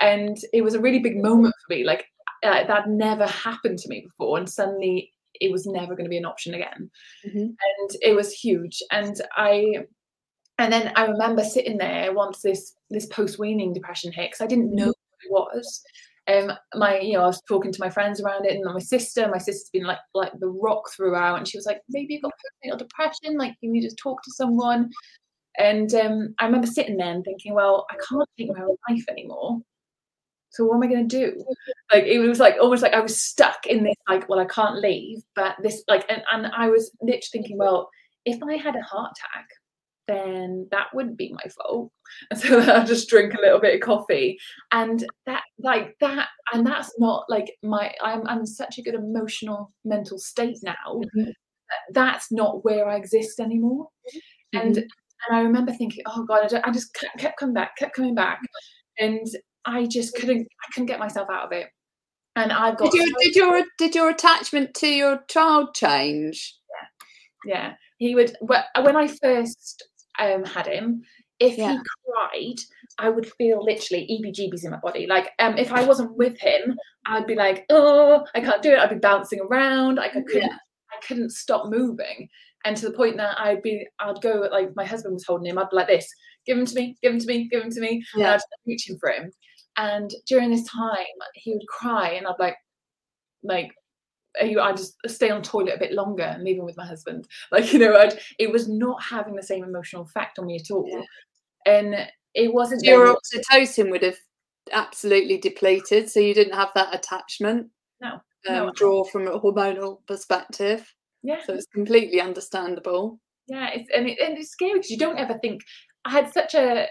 And it was a really big moment for me. Like uh, that never happened to me before, and suddenly it was never going to be an option again. Mm-hmm. And it was huge. And I, and then I remember sitting there once this this post weaning depression hit because I didn't know mm-hmm. what it was. Um, my, you know, I was talking to my friends around it, and my sister, my sister's been like like the rock throughout, and she was like, maybe you've got postnatal depression, like you need to talk to someone. And um, I remember sitting there and thinking, well, I can't take my own life anymore. So what am I going to do? Like it was like almost like I was stuck in this like, well, I can't leave, but this like, and, and I was literally thinking, well, if I had a heart attack, then that wouldn't be my fault. And so I'll just drink a little bit of coffee. And that like that and that's not like my I'm I'm in such a good emotional mental state now. Mm-hmm. That's not where I exist anymore. Mm-hmm. And and I remember thinking, oh God, I, I just kept coming back, kept coming back. And I just couldn't, I couldn't get myself out of it. And I've got. Did, you, did your did your attachment to your child change? Yeah, yeah. He would when I first um, had him. If yeah. he cried, I would feel literally EBGBs in my body. Like um, if I wasn't with him, I'd be like, oh, I can't do it. I'd be bouncing around. Like I couldn't, yeah. I couldn't stop moving and to the point that I'd be, I'd go like my husband was holding him, I'd be like this, give him to me, give him to me, give him to me, yeah. and I'd reaching for him. And during this time, he would cry, and I'd like, like, I just stay on toilet a bit longer and leave him with my husband. Like you know, I'd, it was not having the same emotional effect on me at all, yeah. and it wasn't. So your oxytocin would have absolutely depleted, so you didn't have that attachment. No, um, no. draw from a hormonal perspective. Yeah. So it's completely understandable. Yeah, it's and, it, and it's scary because you don't ever think. I had such a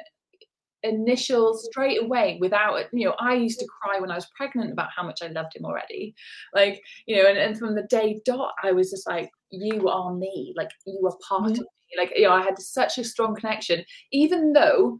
initial straight away without it you know i used to cry when i was pregnant about how much i loved him already like you know and, and from the day dot i was just like you are me like you are part mm-hmm. of me like you know i had such a strong connection even though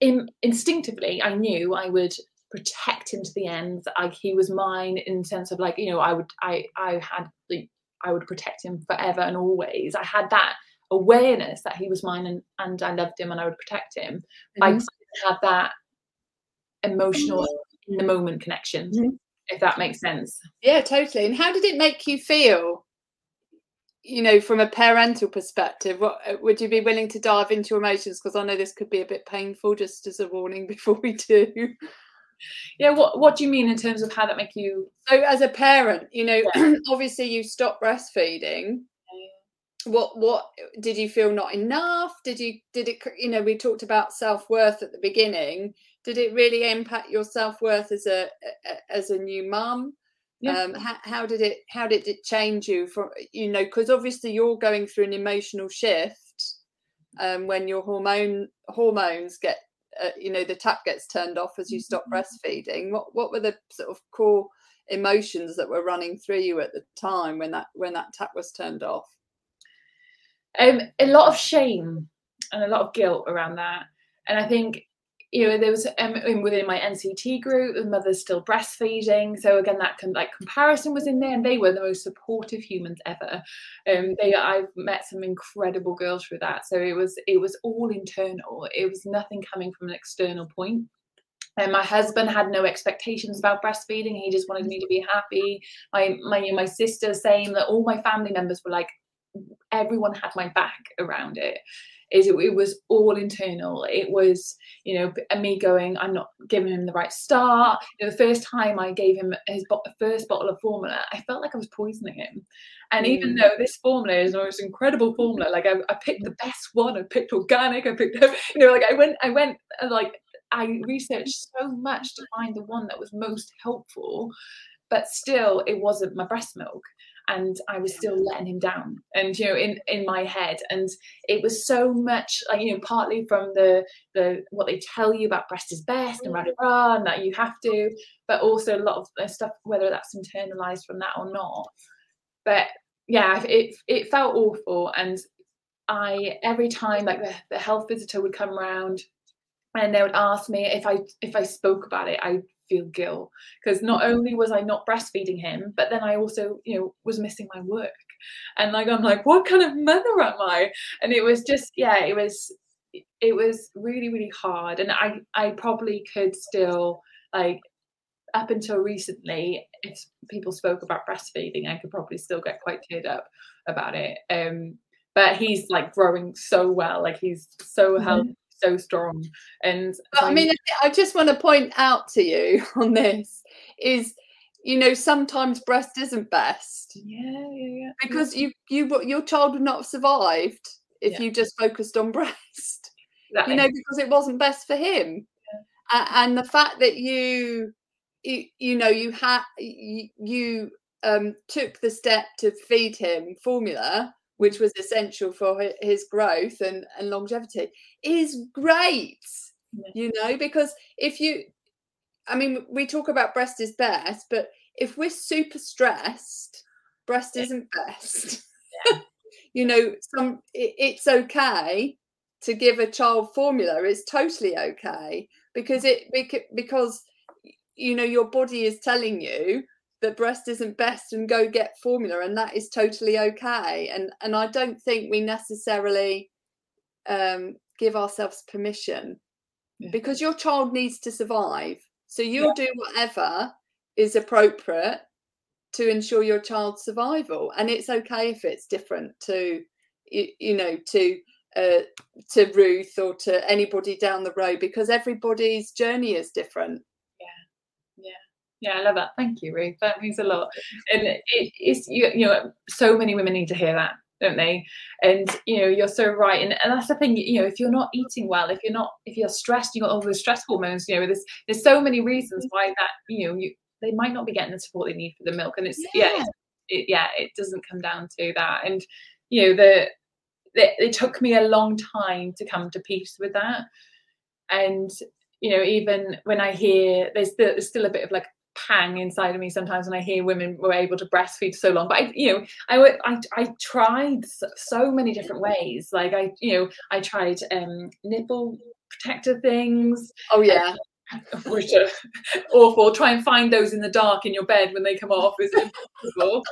in, instinctively i knew i would protect him to the end like he was mine in sense of like you know i would i i had like I would protect him forever and always. I had that awareness that he was mine and, and I loved him and I would protect him. Mm-hmm. I had that emotional in the moment connection, mm-hmm. if that makes sense. Yeah, totally. And how did it make you feel? You know, from a parental perspective, what uh, would you be willing to dive into emotions? Because I know this could be a bit painful, just as a warning before we do yeah what what do you mean in terms of how that make you so as a parent you know yeah. obviously you stop breastfeeding what what did you feel not enough? Did you did it you know we talked about self-worth at the beginning. Did it really impact your self-worth as a, a as a new mum? Yeah. um how, how did it how did it change you from you know because obviously you're going through an emotional shift um when your hormone hormones get uh, you know the tap gets turned off as you stop mm-hmm. breastfeeding. What what were the sort of core emotions that were running through you at the time when that when that tap was turned off um a lot of shame and a lot of guilt around that. And i think you know there was um, within my nct group the mother's still breastfeeding. So again that like comparison was in there and they were the most supportive humans ever. Um they i've met some incredible girls through that. So it was it was all internal. It was nothing coming from an external point. point and my husband had no expectations about breastfeeding. He just wanted me to be happy. My my my sister saying that all my family members were like everyone had my back around it. Is it, it, was all internal. It was you know me going i'm not giving him the right start. You know, the first time i gave him his bo- first bottle of formula i felt like i was poisoning him. And mm. even though this formula is the most incredible formula like I, I, picked the best one i picked organic i picked you know like i went i went uh, like i researched so much to find the one that was most helpful but still it wasn't my breast milk and I was still letting him down. And you know in in my head and it was so much like you know partly from the the what they tell you about breast is best and rah, rah, rah, mm. and that you have to but also a lot of the stuff whether that's internalized from that or not. But yeah it it felt awful and I every time like the, the health visitor would come around and they would ask me if I if I spoke about it I feel guilt because not mm-hmm. only was I not breastfeeding him, but then I also, you know, was missing my work. And like I'm like, what kind of mother am I? And it was just, yeah, it was it was really, really hard. And I I probably could still like up until recently, if people spoke about breastfeeding, I could probably still get quite teared up about it. Um, but he's like growing so well, like he's so mm-hmm. So strong. And but, I mean, I just want to point out to you on this is you know sometimes breast isn't best yeah yeah yeah because you you your child would not have survived if yeah. you just focused on breast exactly. you know because it wasn't best for him yeah. and the fact that you you, you know you had you, you um took the step to feed him formula which was essential for his growth and, and longevity, is great. Yeah. You know, because if you, I mean, we talk about breast is best, but if we're super stressed, breast yeah. isn't best. Yeah. you know, some it, it's okay to give a child formula. It's totally okay because it because you know your body is telling you that breast isn't best and go get formula and that is totally okay and and i don't think we necessarily um, give ourselves permission yeah. because your child needs to survive so you'll yeah. do whatever is appropriate to ensure your child's survival and it's okay if it's different to you, you know to uh, to ruth or to anybody down the road because everybody's journey is different yeah, I love that. Thank you, Ruth. That means a lot. And it, it's you, you know, so many women need to hear that, don't they? And you know, you're so right. And, and that's the thing. You know, if you're not eating well, if you're not, if you're stressed, you got all those stress hormones. You know, there's there's so many reasons why mm-hmm. that. You know, you they might not be getting the support they need for the milk. And it's yeah, yeah, it, yeah, it doesn't come down to that. And you know, the, the it took me a long time to come to peace with that. And you know, even when I hear there's, there's still a bit of like pang inside of me sometimes when I hear women were able to breastfeed so long. But I, you know, I I, I tried so many different ways. Like I, you know, I tried um, nipple protector things. Oh yeah. which are awful. Try and find those in the dark in your bed when they come off is impossible.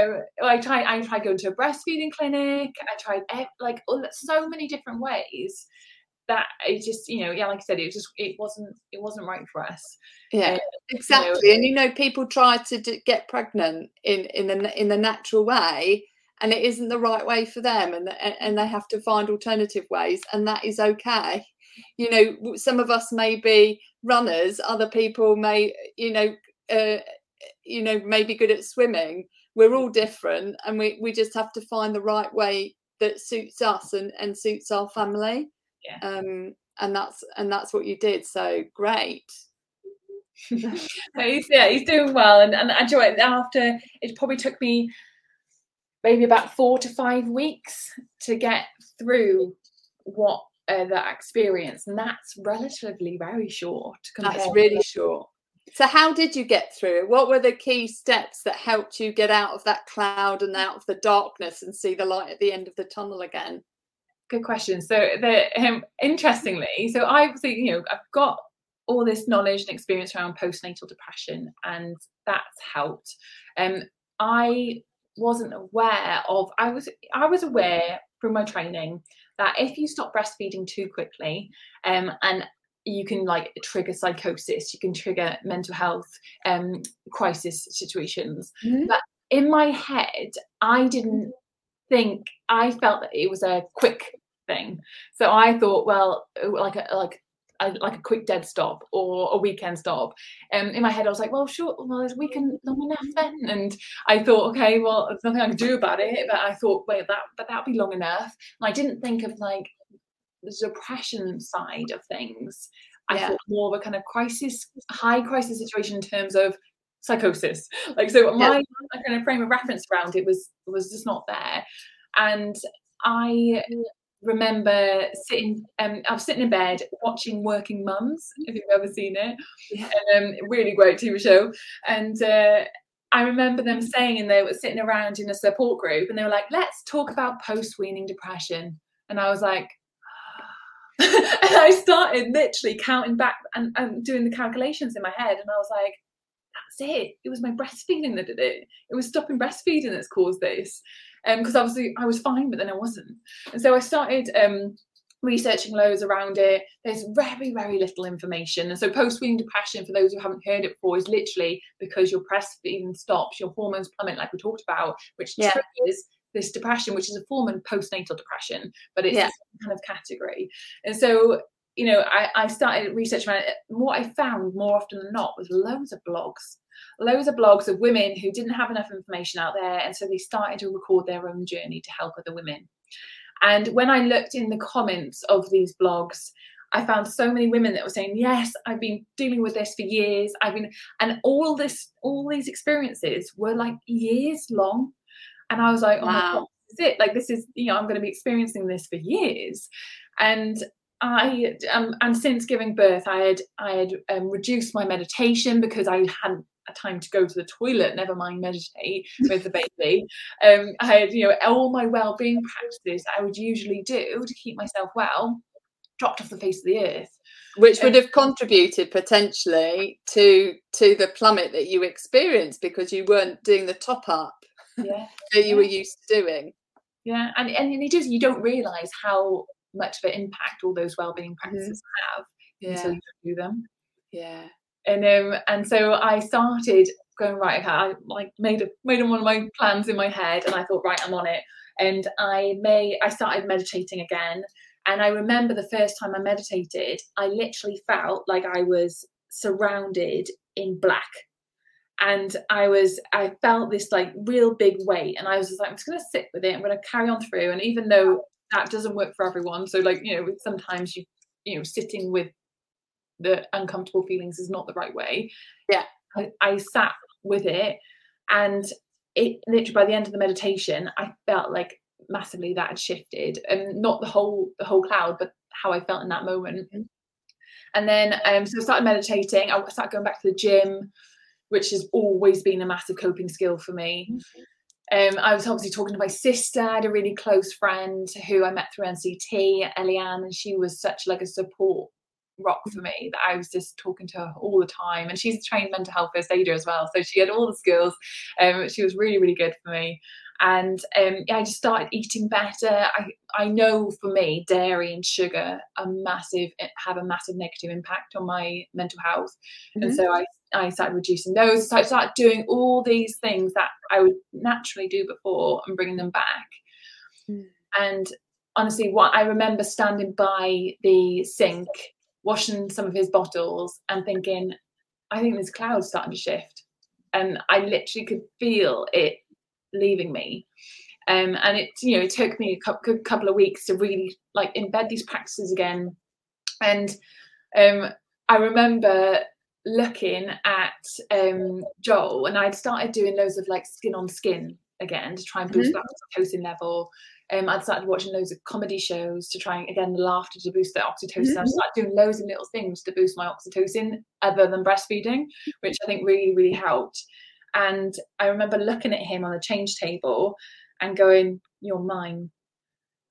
um, I tried. I tried going to a breastfeeding clinic. I tried like so many different ways that it just you know yeah like i said it just it wasn't it wasn't right for us. Yeah um, exactly you know, and you know people try to d- get pregnant in in the in the natural way and it isn't the right way for them and and they have to find alternative ways and that is okay. You know some of us may be runners other people may you know uh, you know may be good at swimming. We're all different and we we just have to find the right way that suits us and and suits our family yeah. um and that's and that's what you did so great. He's yeah he's doing well and and actually after it probably took me maybe about four to five weeks to get through what uh, that experience and that's relatively very short that's really short. So how did you get through it? What were the key steps that helped you get out of that cloud and out of the darkness and see the light at the end of the tunnel again good question. So the um, interestingly, so I obviously, you know, I've got all this knowledge and experience around postnatal depression, and that's helped. Um, I wasn't aware of. I was I was aware from my training that if you stop breastfeeding too quickly, um, and you can like trigger psychosis, you can trigger mental health um, crisis situations. Mm-hmm. But in my head, I didn't think I felt that it was a quick thing. So I thought, well, like a like a, like a quick dead stop or a weekend stop. Um, in my head, I was like, well, sure, well, it's weekend long enough then. And I thought, okay, well, there's nothing I can do about it. But I thought, wait, that but that'd be long enough. And I didn't think of like the depression side of things. I yeah. thought more of a kind of crisis, high crisis situation in terms of psychosis. Like so, my yeah. kind of frame of reference around it was was just not there. And I remember sitting um I was sitting in bed watching Working Mums, if you've ever seen it. Yeah. Um, really great TV show. And uh, I remember them saying, and they were sitting around in a support group, and they were like, "Let's talk about post-weaning depression." And I was like, and I started literally counting back and, and doing the calculations in my head, and I was like, "That's it. It was my breastfeeding that did it. It was stopping breastfeeding that's caused this." Because um, obviously I was fine, but then I wasn't. And so I started um, researching loads around it. There's very, very little information. And so post-weaning depression, for those who haven't heard it before, is literally because your breastfeeding stops, your hormones plummet, like we talked about, which yeah. triggers this depression, which is a form of postnatal depression, but it's yeah. kind of category. And so you know, I, I started researching it. What I found more often than not was loads of blogs loads of blogs of women who didn't have enough information out there. And so they started to record their own journey to help other women. And when I looked in the comments of these blogs, I found so many women that were saying, "Yes, I've been dealing with this for years. I've been," and all this, all these experiences were like years long. And I was like, "Oh wow. my god, this is it! Like this is, you know, I'm going to be experiencing this for years." And I, um, and since giving birth, I had, I had um, reduced my meditation because I hadn't a time to go to the toilet, never mind meditate with the baby. Um, I had, you know, all my well-being practices I would usually do to keep myself well dropped off the face of the earth. Which would have contributed potentially to to the plummet that you experienced because you weren't doing the top up yeah. that you yeah. were used to doing. Yeah, and and it is you don't realise how much of an impact all those well-being mm-hmm. practices mm-hmm. have yeah. until you do them. Yeah and um and so I started going right. Okay, I like made a made one of my plans in my head, and I thought right, I'm on it. And I may I started meditating again, and I remember the first time I meditated, I literally felt like I was surrounded in black and I was I felt this like real big weight and I was just like I'm just gonna sit with it I'm gonna carry on through and even though that doesn't work for everyone so like you know sometimes you you know sitting with the uncomfortable feelings is not the right way. Yeah. I, I sat with it and it literally by the end of the meditation, I felt like massively that had shifted and not the whole the whole cloud, but how I felt in that moment. Mm-hmm. And then um so I started meditating, I started going back to the gym, which has always been a massive coping skill for me. Mm-hmm. Um, I was obviously talking to my sister. I had a really close friend who I met through NCT, Eliane, and she was such like a support rock for me that I was just talking to her all the time. And she's a trained mental health first aider as well. So she had all the skills. Um, she was really, really good for me. And um, yeah, I just started eating better. I, I know for me, dairy and sugar are massive, have a massive negative impact on my mental health. Mm-hmm. And so I, I started reducing those. So I started doing all these things that I would naturally do before and bringing them back. Mm. And honestly, what I remember standing by the sink washing some of his bottles and thinking, I think this cloud's starting to shift. And I literally could feel it leaving me. Um, and it, you know, it took me a couple, couple of weeks to really like embed these practices again. And um, I remember looking at um, Joel, and I'd started doing loads of like skin on skin again to try and boost mm-hmm. that oxytocin level. Um, I'd started watching loads of comedy shows to try and again the laughter to boost the oxytocin. Mm-hmm. I started doing loads of little things to boost my oxytocin other than breastfeeding, which I think really, really helped. And I remember looking at him on the change table and going, You're mine.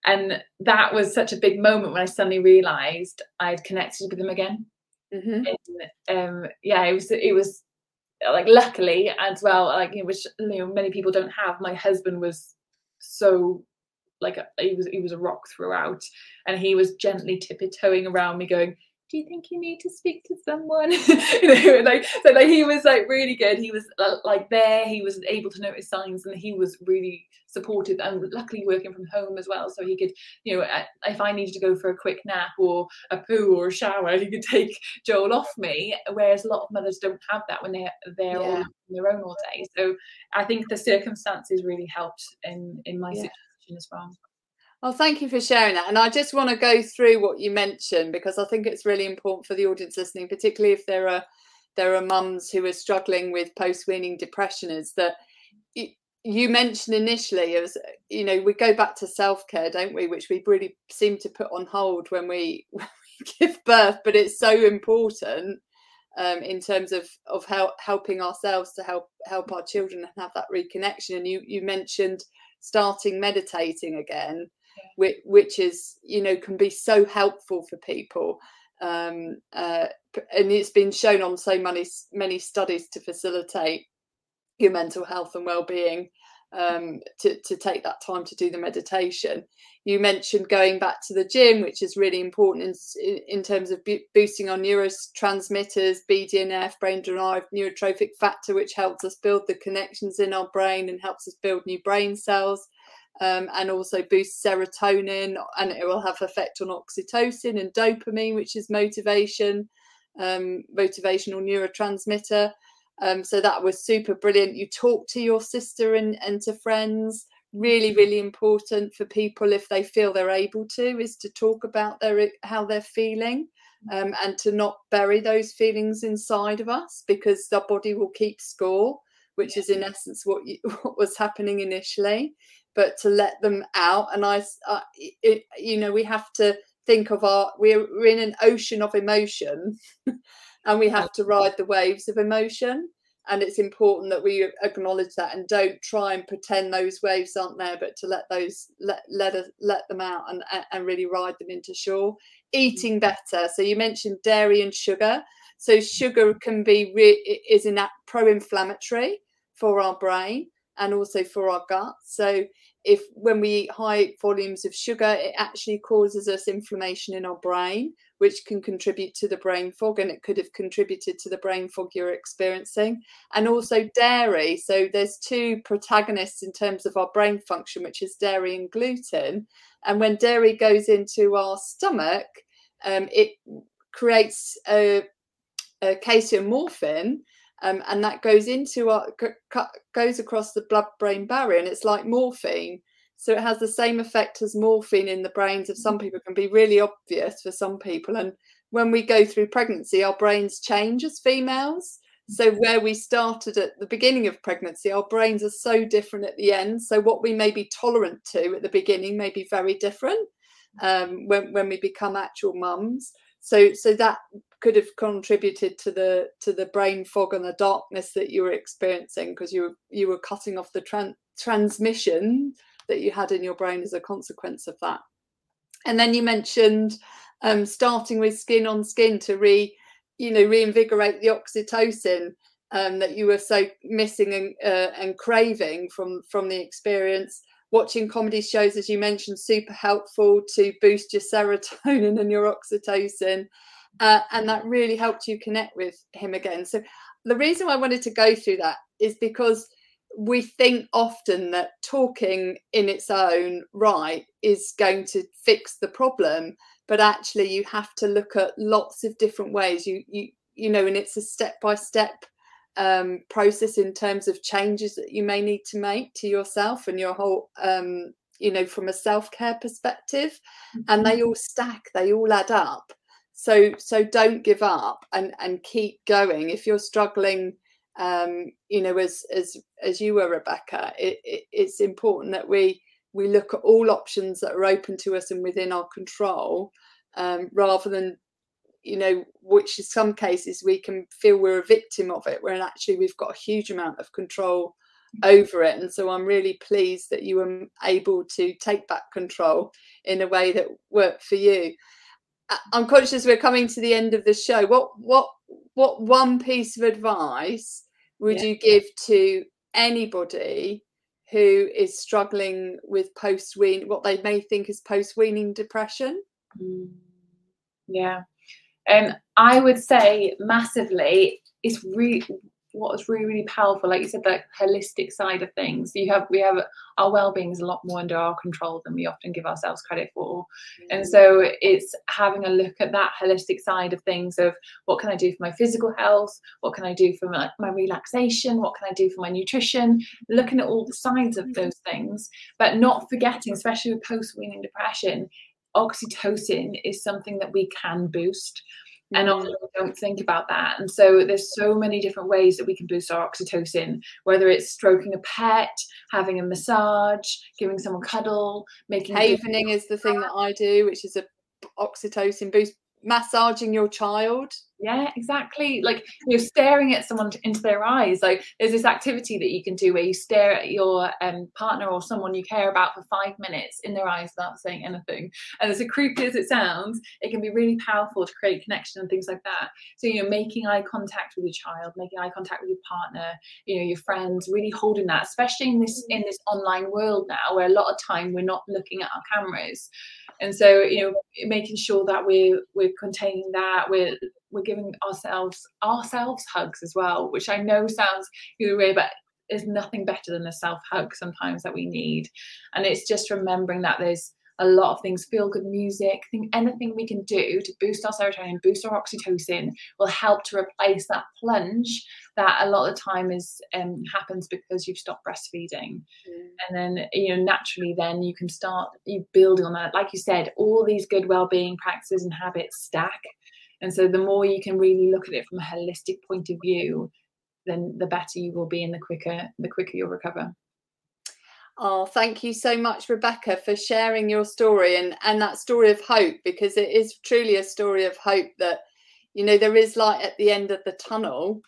And that was such a big moment when I suddenly realized I'd connected with him again. Mm-hmm. And, um, yeah, it was it was like luckily as well, like which you know many people don't have. My husband was so like he was he was a rock throughout, and he was gently tiptoeing around me, going, do you think you need to speak to someone? you know, like so like he was like really good. He was uh, like there. He was able to notice signs, and he was really supportive. And luckily working from home as well, so he could, you know, if I needed to go for a quick nap or a poo or a shower, he could take Joel off me. Whereas a lot of mothers don't have that when they they're yeah. on their own all day. So I think the circumstances really helped in in my yeah. situation as well. Well, thank you for sharing that. And I just want to go through what you mentioned because I think it's really important for the audience listening, particularly if there are there are mums who are struggling with post weaning depression, is that you mentioned initially as you know we go back to self care, don't we? Which we really seem to put on hold when we, when we give birth, but it's so important um, in terms of of help, helping ourselves to help help our children and have that reconnection. And you you mentioned starting meditating again which, which is you know can be so helpful for people um, uh, and it's been shown on so many many studies to facilitate your mental health and well-being um, to, to take that time to do the meditation. You mentioned going back to the gym, which is really important in, in terms of boosting our neurotransmitters, BDNF, brain derived neurotrophic factor, which helps us build the connections in our brain and helps us build new brain cells um, and also boost serotonin and it will have effect on oxytocin and dopamine which is motivation um, motivational neurotransmitter. Um, so that was super brilliant. You talk to your sister and, and to friends. Really really important for people if they feel they're able to is to talk about their how they're feeling um, and to not bury those feelings inside of us because the body will keep score which is in essence what you, what was happening initially but to let them out. And I, uh, it, you know, we have to think of our, we're, we're in an ocean of emotion and we have to ride the waves of emotion. And it's important that we acknowledge that and don't try and pretend those waves aren't there, but to let those let let us let them out and and really ride them into shore. Eating better. So you mentioned dairy and sugar. So sugar can be re- is in pro-inflammatory for our brain and also for our gut. So if when we eat high volumes of sugar, it actually causes us inflammation in our brain, which can contribute to the brain fog, and it could have contributed to the brain fog you're experiencing. And also dairy. So there's two protagonists in terms of our brain function, which is dairy and gluten. And when dairy goes into our stomach, um, it creates a, a casomorphin, um, and that goes into our goes across the blood-brain barrier, and it's like morphine. So it has the same effect as morphine in the brains of some people. It can be really obvious for some people, and when we go through pregnancy, our brains change as females. So where we started at the beginning of pregnancy, our brains are so different at the end. So what we may be tolerant to at the beginning may be very different um, when when we become actual mums. So so that could have contributed to the to the brain fog and the darkness that you were experiencing because you were you were cutting off the tran- transmission that you had in your brain as a consequence of that. And then you mentioned um, starting with skin on skin to re you know reinvigorate the oxytocin um, that you were so missing and, uh, and craving from from the experience watching comedy shows as you mentioned super helpful to boost your serotonin and your oxytocin uh, and that really helped you connect with him again. So the reason I wanted to go through that is because we think often that talking in its own right is going to fix the problem but actually you have to look at lots of different ways you you you know and it's a step by step um, process in terms of changes that you may need to make to yourself and your whole um, you know from a self-care perspective and they mm-hmm. all stack they all add up so so don't give up and and keep going if you're struggling um you know as as as you were rebecca it, it, it's important that we we look at all options that are open to us and within our control um, rather than you know which in some cases we can feel we're a victim of it when actually we've got a huge amount of control over it and so i'm really pleased that you were able to take back control in a way that worked for you I'm conscious we're coming to the end of the show. What what what one piece of advice would yeah. you give to anybody who is struggling with post wean what they may think is post weaning depression? Mm. Yeah. Um, I would say massively. It's really was really really powerful like you said that holistic side of things. You have we have our well-being is a lot more under our control than we often give ourselves credit for. Mm-hmm. and so it's having a look at that holistic side of things of what can i do for my physical health? What can i do for my, my relaxation? What can i do for my nutrition? Looking at all the sides of those things but not forgetting especially with post-weaning depression oxytocin is something that we can boost and mm-hmm. often we don't think about that. And so there's so many different ways that we can boost our oxytocin whether it's stroking a pet having a massage giving someone cuddle making havening is the thing that i do which is a oxytocin boost. Massaging your child yeah exactly. Like you're staring at someone into their eyes. Like there's this activity that you can do where you stare at your um, partner or someone you care about for five minutes in their eyes without saying anything. And as creepy as it sounds it can be really powerful to create connection and things like that. So you know making eye contact with your child making eye contact with your partner you know your friends really holding that especially in this in this online world now where a lot of time we're not looking at our cameras. And so you know making sure that we're we're containing that we're we're giving ourselves ourselves hugs as well, which I know sounds weird, but is nothing better than a self hug sometimes that we need. And it's just remembering that there's a lot of things, feel good music, think anything we can do to boost our serotonin, boost our oxytocin will help to replace that plunge that a lot of the time is um, happens because you've stopped breastfeeding. Mm. And then, you know, naturally then you can start you building on that. Like you said, all these good well-being practices and habits stack and so the more you can really look at it from a holistic point of view, then the better you will be and the quicker the quicker you'll recover. Oh, thank you so much, Rebecca, for sharing your story and, and that story of hope, because it is truly a story of hope that, you know, there is light at the end of the tunnel.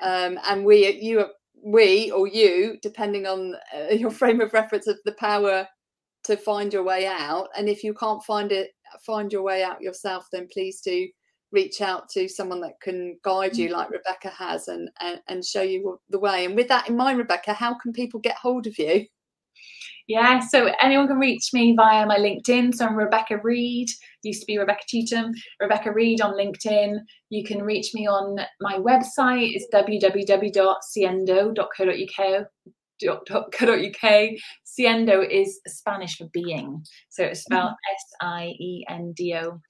Um, and we, you, we or you, depending on uh, your frame of reference, of the power to find your way out. And if you can't find it, find your way out yourself, then please do reach out to someone that can guide you like mm-hmm. rebecca has and, and and show you the way and with that in mind rebecca how can people get hold of you yeah, so anyone can reach me via my LinkedIn. So I'm Rebecca Reed, used to be Rebecca Cheetham, Rebecca Reed on LinkedIn. You can reach me on my website, it's www.siendo.co.uk. Siendo is Spanish for being, so it's spelled mm-hmm. S I E N D O.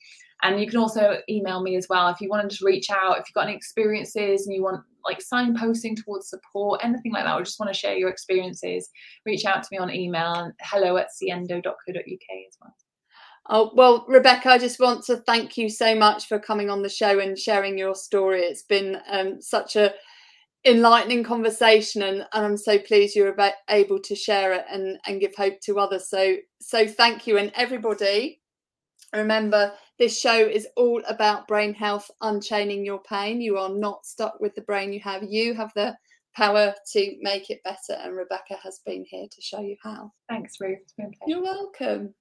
And you can also email me as well if you want to reach out, if you've got any experiences and you want like signposting towards support, anything like that, or just want to share your experiences, reach out to me on email hello at siendo.co.uk as well. Oh, well, Rebecca, I just want to thank you so much for coming on the show and sharing your story. It's been um, such a enlightening conversation and, and I'm so pleased you're able to share it and, and give hope to others. So so thank you and everybody remember this show is all about brain health, unchaining your pain. You are not stuck with the brain you have. You have the power to make it better. And Rebecca has been here to show you how. Thanks, Ruth. You're welcome.